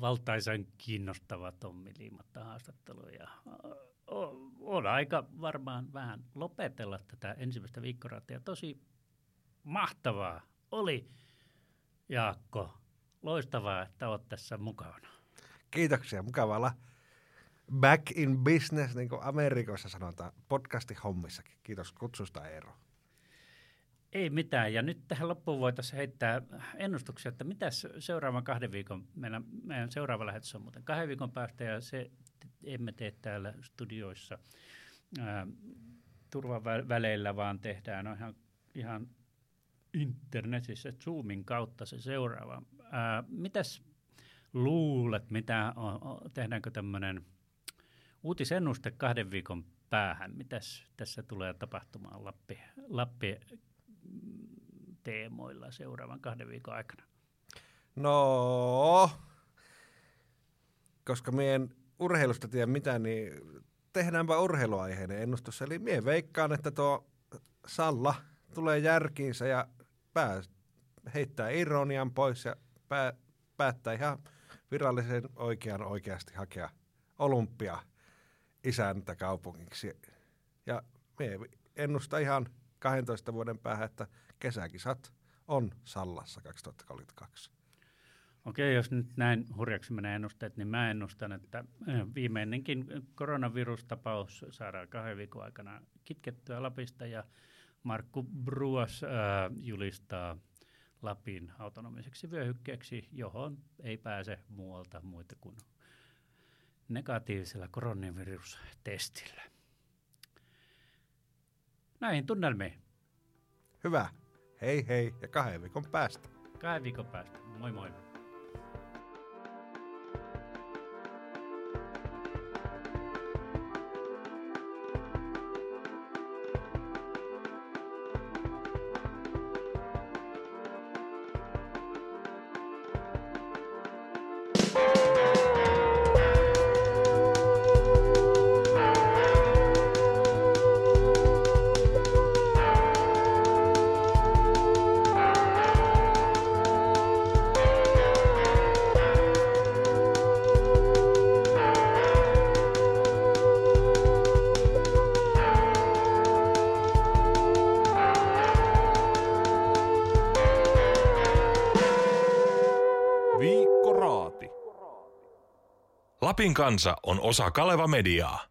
valtaisan kiinnostava Tommi Liimatta haastattelu ja on aika varmaan vähän lopetella tätä ensimmäistä viikkoraatia. Tosi mahtavaa oli Jaakko Loistavaa, että olet tässä mukana. Kiitoksia. Mukava olla back in business, niin kuin Amerikoissa sanotaan, podcasti hommissakin. Kiitos kutsusta Eero. Ei mitään. Ja nyt tähän loppuun voitaisiin heittää ennustuksia, että mitä seuraavan kahden viikon, meidän, meidän seuraava lähetys on muuten kahden viikon päästä, ja se emme tee täällä studioissa ää, turvaväleillä, vaan tehdään no ihan, ihan internetissä Zoomin kautta se seuraava. Ää, mitäs luulet, mitä on, tehdäänkö tämmöinen uutisennuste kahden viikon päähän? Mitäs tässä tulee tapahtumaan Lappi, Lappi teemoilla seuraavan kahden viikon aikana? No, koska meidän urheilusta tiedä mitä, niin tehdäänpä urheiluaiheinen ennustus. Eli mie veikkaan, että tuo Salla tulee järkiinsä ja pää, heittää ironian pois ja pää, päättää ihan virallisen oikean oikeasti hakea olympia isäntä kaupungiksi. Ja me ennusta ihan 12 vuoden päähän, että kesäkisat on Sallassa 2032. Okei, jos nyt näin hurjaksi menee ennusteet, niin mä ennustan, että eh, viimeinenkin koronavirustapaus saadaan kahden viikon aikana kitkettyä Lapista ja Markku Bruas äh, julistaa Lapin autonomiseksi vyöhykkeeksi, johon ei pääse muualta muita kuin negatiivisella koronavirustestillä. Näihin tunnelmiin. Hyvä. Hei hei ja kahden viikon päästä. Kahden viikon päästä. Moi moi. Kansa on osa Kaleva Mediaa.